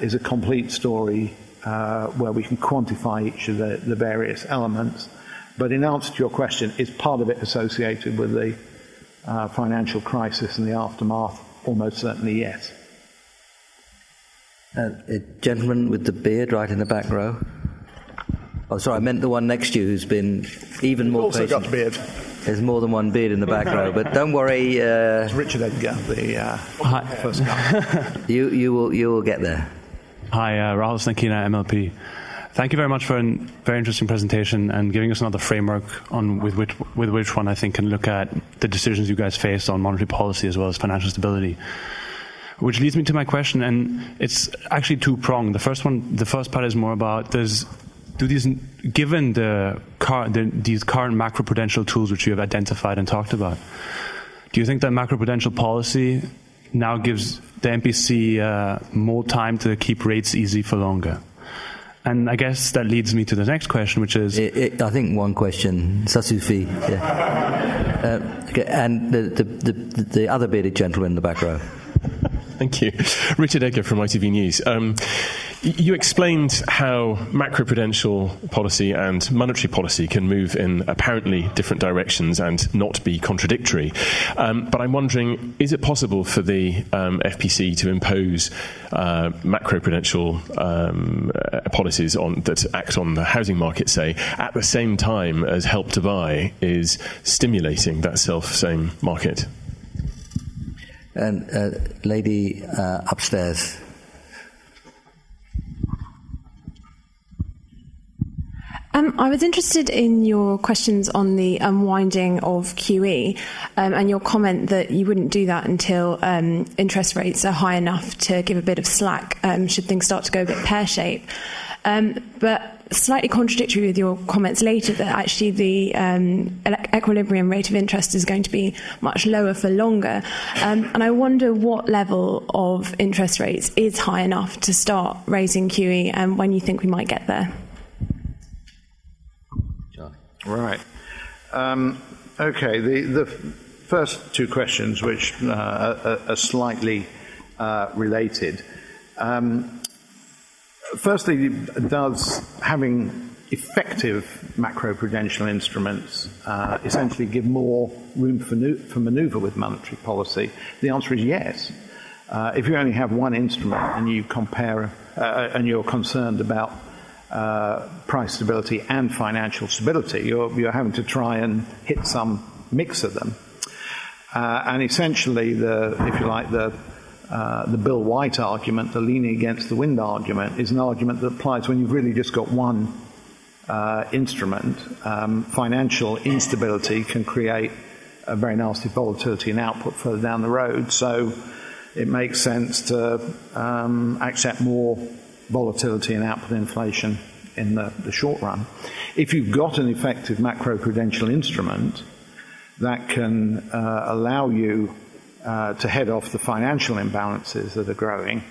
B: is a complete story where we can quantify each of the, the, various elements. But in answer to your question, is part of it associated with the financial crisis and the aftermath? Almost certainly, yes.
A: Uh, a gentleman with the beard right in the back row. Oh, sorry, I meant the one next to you who's been even more
F: also
A: patient.
F: got beard.
A: There's more than one beard in the back row, but don't worry. Uh,
F: it's Richard Edgar, the uh, first
A: guy. you, you, will, you will get there.
G: Hi, uh, Rahul Snankina, MLP. Thank you very much for a very interesting presentation and giving us another framework on with which, with which one I think can look at the decisions you guys face on monetary policy as well as financial stability. Which leads me to my question, and it's actually two pronged. The first one, the first part is more about do these, given the, car, the, these current macroprudential tools which you have identified and talked about, do you think that macroprudential policy now gives the MPC uh, more time to keep rates easy for longer? And I guess that leads me to the next question, which is.
A: It, it, I think one question, Sasufi. Yeah. Uh, okay, and the, the, the, the other bearded gentleman in the back row.
H: Thank you. Richard Edgar from ITV News. Um, you explained how macroprudential policy and monetary policy can move in apparently different directions and not be contradictory. Um, but I'm wondering is it possible for the um, FPC to impose uh, macroprudential um, uh, policies on, that act on the housing market, say, at the same time as Help to Buy is stimulating that self same market?
A: And uh, lady uh, upstairs.
I: Um, I was interested in your questions on the unwinding of QE um, and your comment that you wouldn't do that until um, interest rates are high enough to give a bit of slack um, should things start to go a bit pear shaped. Um, but slightly contradictory with your comments later that actually the um, equilibrium rate of interest is going to be much lower for longer. Um, and I wonder what level of interest rates is high enough to start raising QE and when you think we might get there.
B: Right. Um, okay, the, the first two questions, which uh, are, are, slightly uh, related. Um, firstly, does having effective macroprudential instruments uh, essentially give more room for, for maneuver with monetary policy? The answer is yes. Uh, if you only have one instrument and you compare uh, and you're concerned about uh, price stability and financial stability. You're, you're having to try and hit some mix of them. Uh, and essentially, the, if you like, the, uh, the Bill White argument, the leaning against the wind argument, is an argument that applies when you've really just got one uh, instrument. Um, financial instability can create a very nasty volatility in output further down the road. So it makes sense to um, accept more volatility and output inflation in the, the short run. If you've got an effective macroprudential instrument that can uh, allow you uh, to head off the financial imbalances that are growing,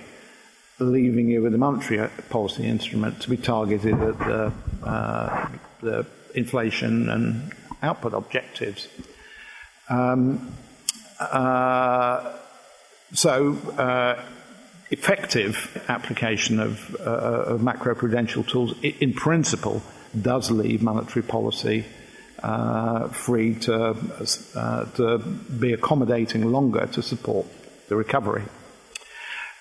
B: leaving you with a monetary policy instrument to be targeted at the, uh, the inflation and output objectives. Um, uh, so, uh, effective application of, uh, of macroprudential tools, in principle, does leave monetary policy uh, free to, uh, to be accommodating longer to support the recovery.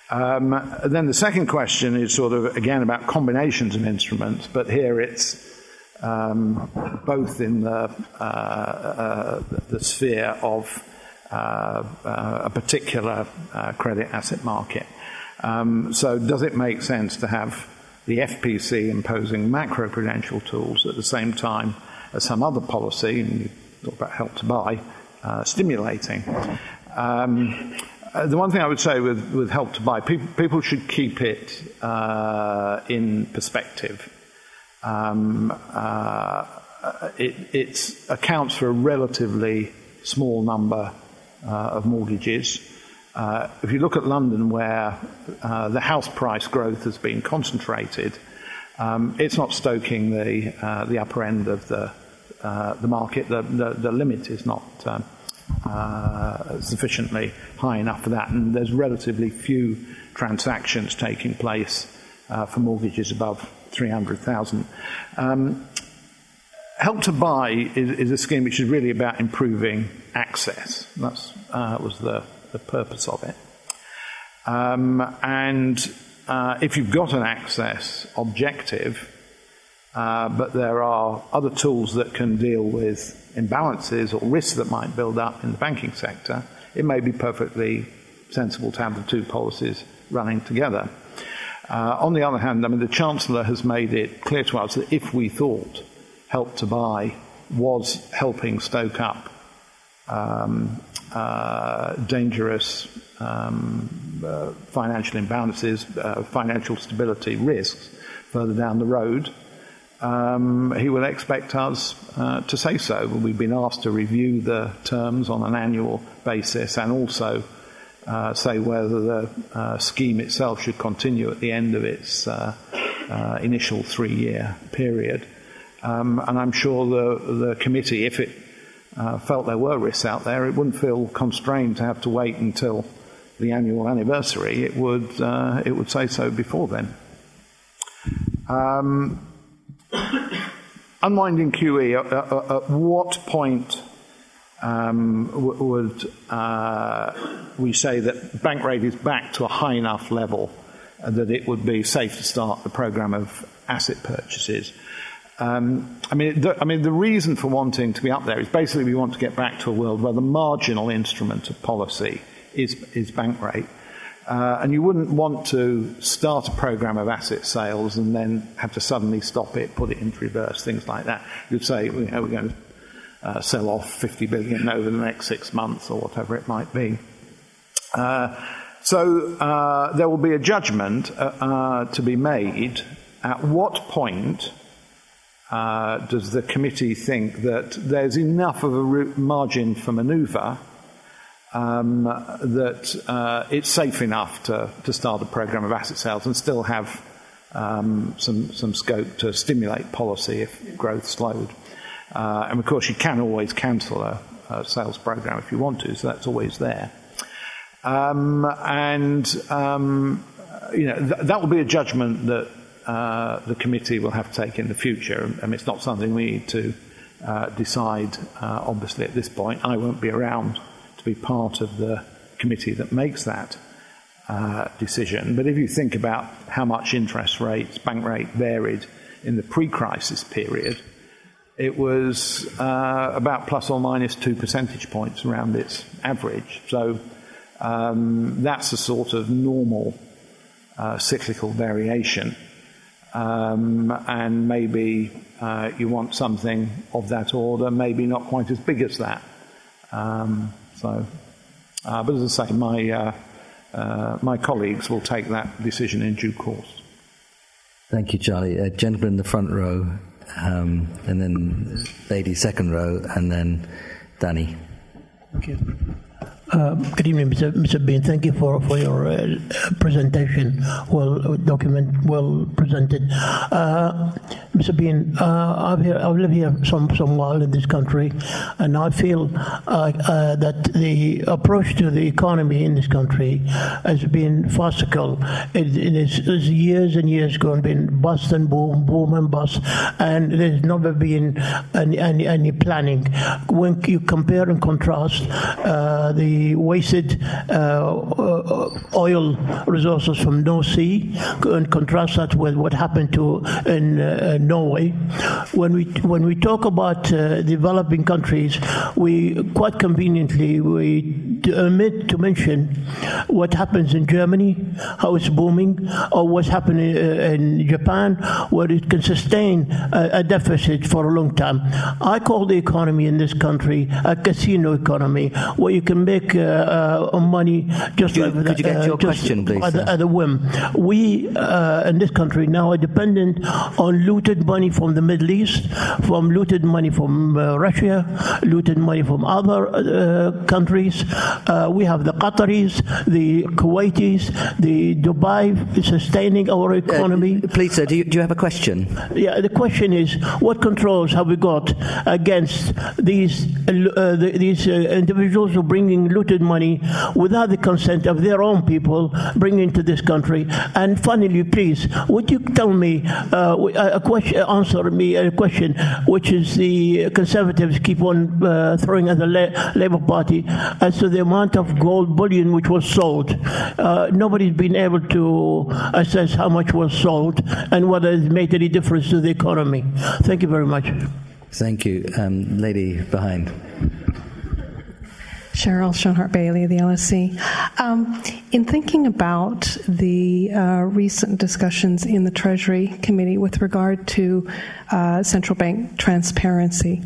B: Um, then the second question is sort of again about combinations of instruments, but here it's um, both in the, uh, uh, the sphere of uh, a particular credit asset market. Um, so, does it make sense to have the FPC imposing macroprudential tools at the same time some other policy, and you talk about help to buy, uh, stimulating? Um, uh, the one thing I would say with, with help to buy, people, people should keep it uh, in perspective. Um, uh, it accounts for a relatively small number uh, of mortgages. Uh, if you look at London, where uh, the house price growth has been concentrated, um, it's not stoking the, uh, the upper end of the, uh, the market. The, the, the, limit is not um, uh, sufficiently high enough for that, and there's relatively few transactions taking place uh, for mortgages above 300,000. Um, Help to Buy is, is, a scheme which is really about improving access. That was the the purpose of it. Um, and uh, if you've got an access objective, uh, but there are other tools that can deal with imbalances or risks that might build up in the banking sector, it may be perfectly sensible to have the two policies running together. Uh, on the other hand, I mean, the Chancellor has made it clear to us that if we thought Help to Buy was helping stoke up um, uh, dangerous um, uh, financial imbalances, uh, financial stability risks further down the road, um, he will expect us uh, to say so. We've been asked to review the terms on an annual basis and also uh, say whether the uh, scheme itself should continue at the end of its uh, uh, initial three year period. Um, and I'm sure the, the committee, if it uh, felt there were risks out there, it wouldn't feel constrained to have to wait until the annual anniversary. It would, it would say so before then. Um, unwinding QE, at, at, at what point um, would uh, we say that bank rate is back to a high enough level that it would be safe to start the program of asset purchases? Um, I mean, the, I mean, the reason for wanting to be up there is basically we want to get back to a world where the marginal instrument of policy is, is bank rate. Uh, and you wouldn't want to start a program of asset sales and then have to suddenly stop it, put it into reverse, things like that. You'd say, you know, we're going to uh, sell off 50 billion over the next six months or whatever it might be. Uh, so uh, there will be a judgment uh, uh, to be made. At what point does the committee think that there's enough of a margin for manoeuvre um, that it's safe enough to, to start a program of asset sales and still have um, some, some scope to stimulate policy if growth slowed? Uh, and of course, you can always cancel a, a, sales program if you want to, so that's always there. Um, and um, you know th- that will be a judgment that uh, the committee will have to take in the future. I mean, it's not something we need to uh, decide, uh, obviously, at this point. I won't be around to be part of the committee that makes that uh, decision. But if you think about how much interest rates, bank rate varied in the pre crisis period, it was uh, about plus or minus two percentage points around its average. So um, that's a sort of normal uh, cyclical variation. Um, and maybe uh, you want something of that order, maybe not quite as big as that. Um, so, uh, but as I say, my, uh, uh, my colleagues will take that decision in due course.
A: Thank you, Charlie. A gentleman in the front row um, and then lady second row, and then Danny.
J: Thank you. Uh, good evening, Mr. Mr. Bean. Thank you for, for your uh, presentation. Well document, well presented. Uh, Mr. Bean, uh, I've, here, I've, lived here some, some while in this country, and I feel uh, uh, that the approach to the economy in this country has been farcical. It, it is years and years going, been bust and boom, boom and bust, and there's never been any, any, any planning. When you compare and contrast the wasted uh, uh, oil resources from North Sea and contrast that with what happened to in uh, Norway. When we when we talk about developing countries, we quite conveniently we omit to mention what happens in Germany, how it's booming, or what's happening in Japan, where it can sustain a, a deficit for a long time. I call the economy in this country a casino economy, where you can make uh, uh, money just
A: could could you get
J: uh,
A: your question, please?
J: At, at a whim. We in this country now are dependent on looted money from the Middle East, from looted money from Russia, looted money from other countries. we have the Qataris, the Kuwaitis, the Dubai sustaining our economy.
A: Please, sir, do you, do you have a question?
J: Yeah, the question is what controls have we got against these uh, the, these uh, individuals who are bringing money without the consent of their own people bringing to this country? And finally, please, would you tell me uh, a question, answer me a question, which is the Conservatives keep on uh, throwing at the La- Labour Party as to the amount of gold bullion which was sold. Uh, nobody's been able to assess how much was sold and whether it made any difference to the economy. Thank you very much.
A: Thank you. Um, lady behind.
K: Cheryl Schonhardt-Bailey, of the LSE. Um, in thinking about the uh, recent discussions in the Treasury Committee with regard to uh, central bank transparency,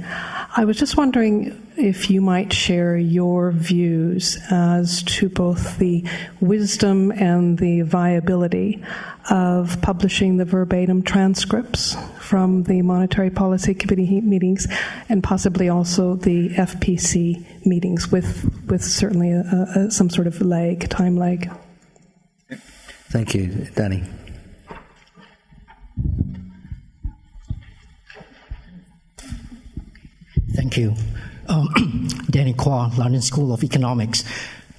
K: I was just wondering if you might share your views as to both the wisdom and the viability of publishing the verbatim transcripts from the Monetary Policy Committee meetings and possibly also the FPC meetings with, with certainly a, a, some sort of lag, time lag.
A: Thank you, Danny.
L: Thank you. Um, Danny Quah, London School of Economics.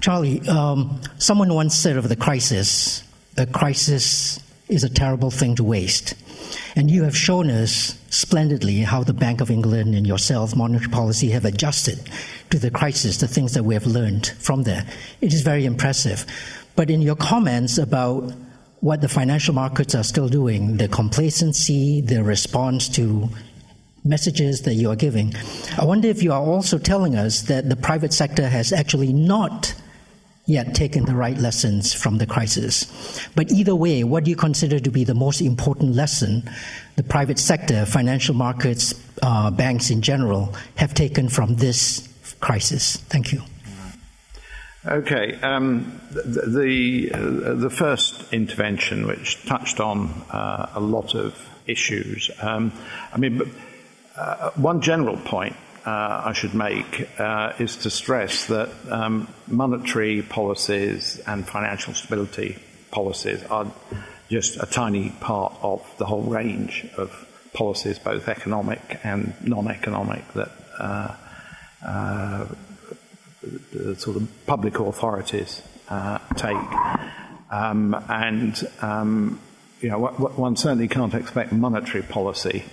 L: Charlie, um, someone once said of the crisis, a crisis is a terrible thing to waste. And you have shown us splendidly how the Bank of England and yourself, monetary policy, have adjusted to the crisis, the things that we have learned from there. It is very impressive. But in your comments about what the financial markets are still doing, the complacency, the response to messages that you are giving, I wonder if you are also telling us that the private sector has actually not yet taken the right lessons from the crisis. But either way, what do you consider to be the most important lesson the private sector, financial markets, uh, banks in general, have taken from this crisis? Thank you.
B: Okay, um, the the, the, first intervention, which touched on uh, a lot of issues. Um, I mean, uh, one general point uh, I should make uh, is to stress that um, monetary policies and financial stability policies are just a tiny part of the whole range of policies, both economic and non-economic, that uh, uh the sort of public authorities uh, take. Um, and um, you know, one certainly can't expect monetary policy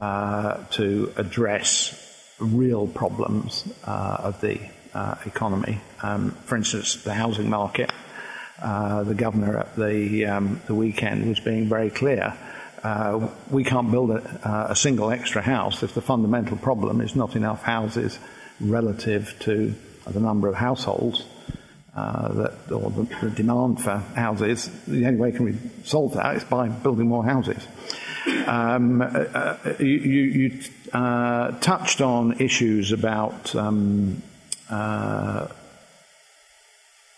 B: uh, to address real problems uh, of the uh, economy. Um, for instance, the housing market. Uh, the governor at the, um, the weekend was being very clear. We can't build a, a, single extra house if the fundamental problem is not enough houses relative to the number of households uh, that, or the, the, demand for houses. The only way can we solve that is by building more houses. Um, uh, uh, you, you uh, touched on issues about um, uh,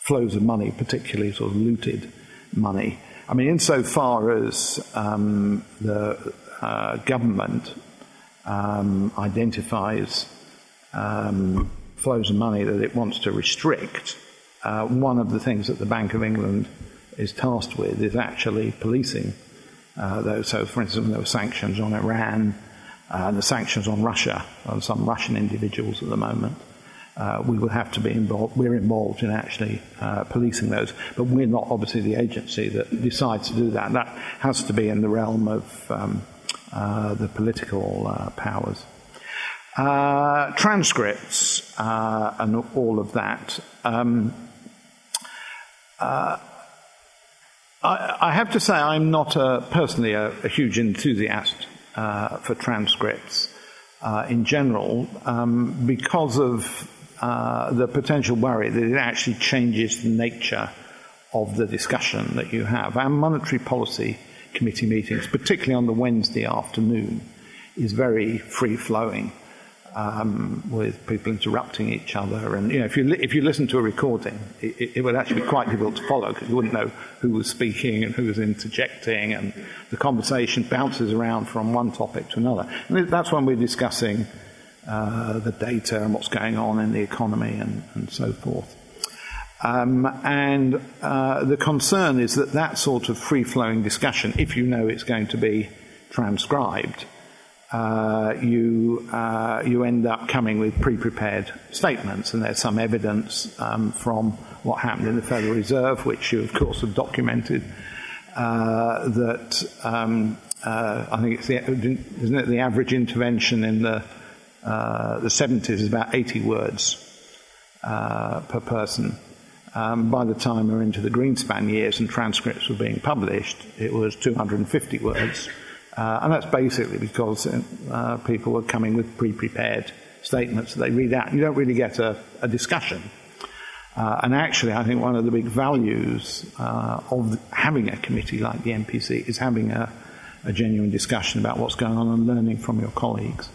B: flows of money, particularly sort of looted money. I mean, insofar as um, the uh, government um, identifies um, flows of money that it wants to restrict, uh, one of the things that the Bank of England is tasked with is actually policing uh, so, for instance, there were sanctions on Iran, uh, the sanctions on Russia, on some Russian individuals at the moment, uh, we would have to be involved. We're involved in actually uh, policing those, but we're not obviously the agency that decides to do that. That has to be in the realm of um, uh, the political uh, powers. transcripts and all of that. Um, I, I, have to say, I'm not a, personally a, a, huge enthusiast uh, for transcripts uh, in general um, because of uh, the potential worry that it actually changes the nature of the discussion that you have. Our monetary policy committee meetings, particularly on the Wednesday afternoon, is very free flowing um, with people interrupting each other. And you know, if you li- if you listen to a recording, it, it, would actually be quite difficult to follow because you wouldn't know who was speaking and who was interjecting, and the conversation bounces around from one topic to another. And that's when we're discussing uh, the data and what's going on in the economy and, and so forth. Um, and uh, the concern is that that sort of free flowing discussion, if you know it's going to be transcribed, uh, you, uh, you end up coming with pre prepared statements, and there's some evidence um, from what happened in the Federal Reserve, which you, of course, have documented, uh, that um, uh, I think it's the, isn't it the average intervention in the, uh, the 70s is about 80 words per person. Um, by the time we're into the Greenspan years and transcripts were being published, it was 250 words. Uh, and that's basically because uh, people are coming with pre prepared statements that they read out. You don't really get a, a discussion. Uh, and actually, I think one of the big values uh, of having a committee like the MPC is having a, a, genuine discussion about what's going on and learning from your colleagues.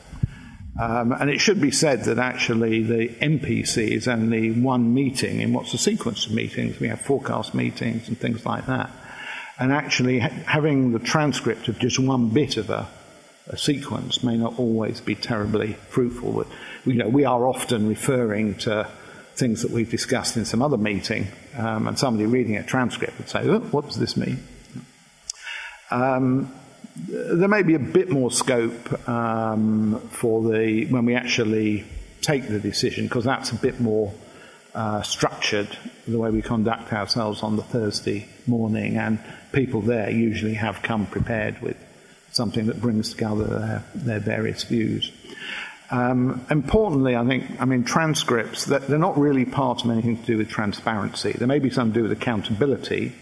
B: Um, and it should be said that actually the MPC is only one meeting in what's a sequence of meetings. We have forecast meetings and things like that. And actually, ha- having the transcript of just one bit of a, a sequence may not always be terribly fruitful. We, you know, we are often referring to things that we've discussed in some other meeting, um, and somebody reading a transcript would say, oh, what does this mean? Um, there may be a bit more scope um, for the when we actually take the decision because that's a bit more uh, structured the way we conduct ourselves on the Thursday morning, and people there usually have come prepared with something that brings together their, their various views. Um, importantly, I think, I mean, transcripts, they're not really part of anything to do with transparency. There may be some to do with accountability,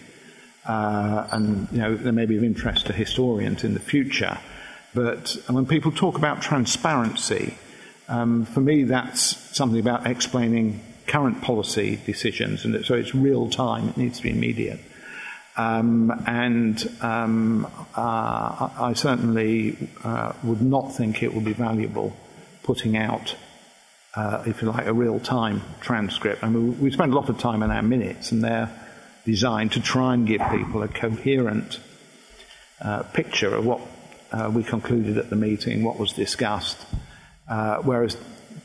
B: uh, and you know, they may be of interest to historians in the future. But when people talk about transparency, um, for me, that's something about explaining current policy decisions, and so it's real time. It needs to be immediate. Um, and um, uh, I certainly uh, would not think it would be valuable putting out, uh, if you like, a real time transcript. I mean, we spend a lot of time in our minutes, and they're designed to try and give people a coherent uh, picture of what uh, we concluded at the meeting, what was discussed, uh, whereas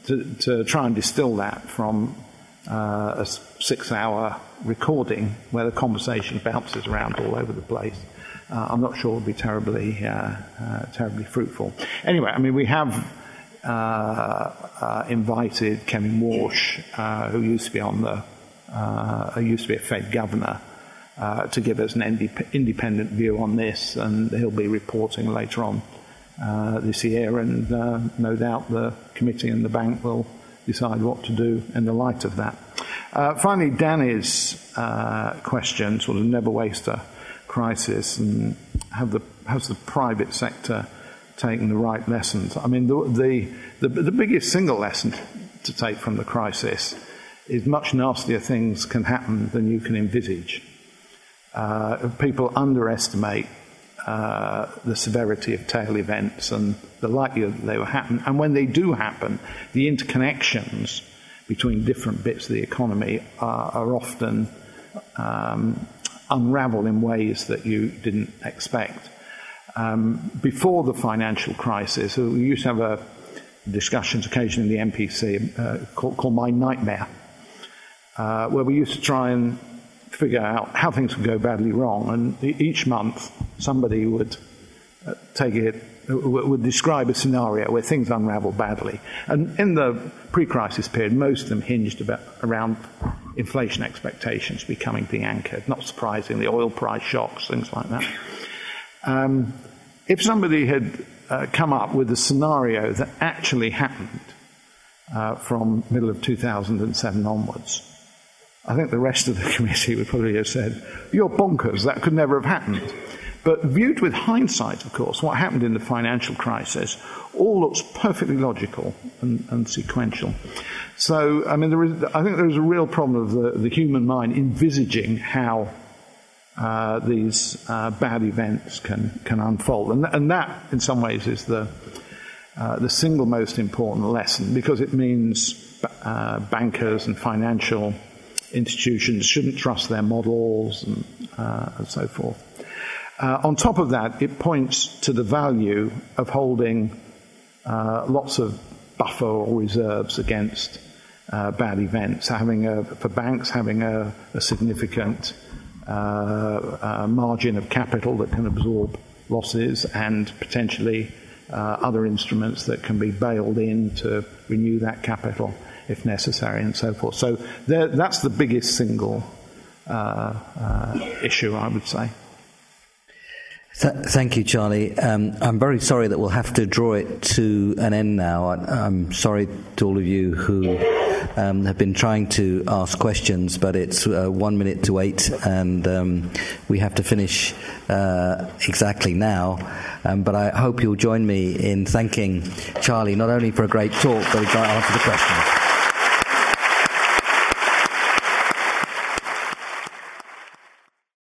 B: to, to, try and distill that from uh, a six hour recording where the conversation bounces around all over the place. Uh, I'm not sure it'd be terribly, uh, terribly fruitful. Anyway, I mean, we have invited Kevin Warsh, who used to be on the uh, who used to be a Fed governor, uh, to give us an independent view on this, and he'll be reporting later on uh, this year, and uh, no doubt the committee and the bank will decide what to do in the light of that. Uh, finally, Danny's uh, question, sort of never waste a crisis, and have the, has the private sector taken the right lessons? I mean, the, the, the, the biggest single lesson to take from the crisis is much nastier things can happen than you can envisage. Uh, people underestimate uh, the severity of tail events and the likelihood that they will happen. And when they do happen, the interconnections between different bits of the economy are, are often um, unravel in ways that you didn't expect. Um, before the financial crisis, we used to have a discussions occasionally in the MPC uh, called, called My Nightmare uh, where we used to try and figure out how things could go badly wrong. And each month, somebody would uh, take it, would describe a scenario where things unravel badly. And in the pre crisis period, most of them hinged about, around inflation expectations becoming de-anchored. Not surprisingly, oil price shocks, things like that. Um, if somebody had uh, come up with a scenario that actually happened uh, from middle of 2007 onwards, I think the rest of the committee would probably have said, You're bonkers, that could never have happened. But viewed with hindsight, of course, what happened in the financial crisis all looks perfectly logical and, and sequential. So, I mean, I think there is a real problem of the, the human mind envisaging how uh, these uh, bad events can, can unfold. And, and that, in some ways, is the, uh, the single most important lesson because it means uh, bankers and financial institutions shouldn't trust their models and, uh, and so forth. Uh, on top of that, it points to the value of holding uh, lots of buffer or reserves against uh, bad events. Having a, for banks, having a, a significant uh, margin of capital that can absorb losses and potentially uh, other instruments that can be bailed in to renew that capital if necessary, and so forth. So there, that's the biggest single uh, uh, issue, I would say.
A: Th- thank you, Charlie. Um, I'm very sorry that we'll have to draw it to an end now. I, am sorry to all of you who um, have been trying to ask questions, but it's uh, one minute to eight, and um, we have to finish uh, exactly now. Um, but I hope you'll join me in thanking Charlie not only for a great talk, but a great answer to questions.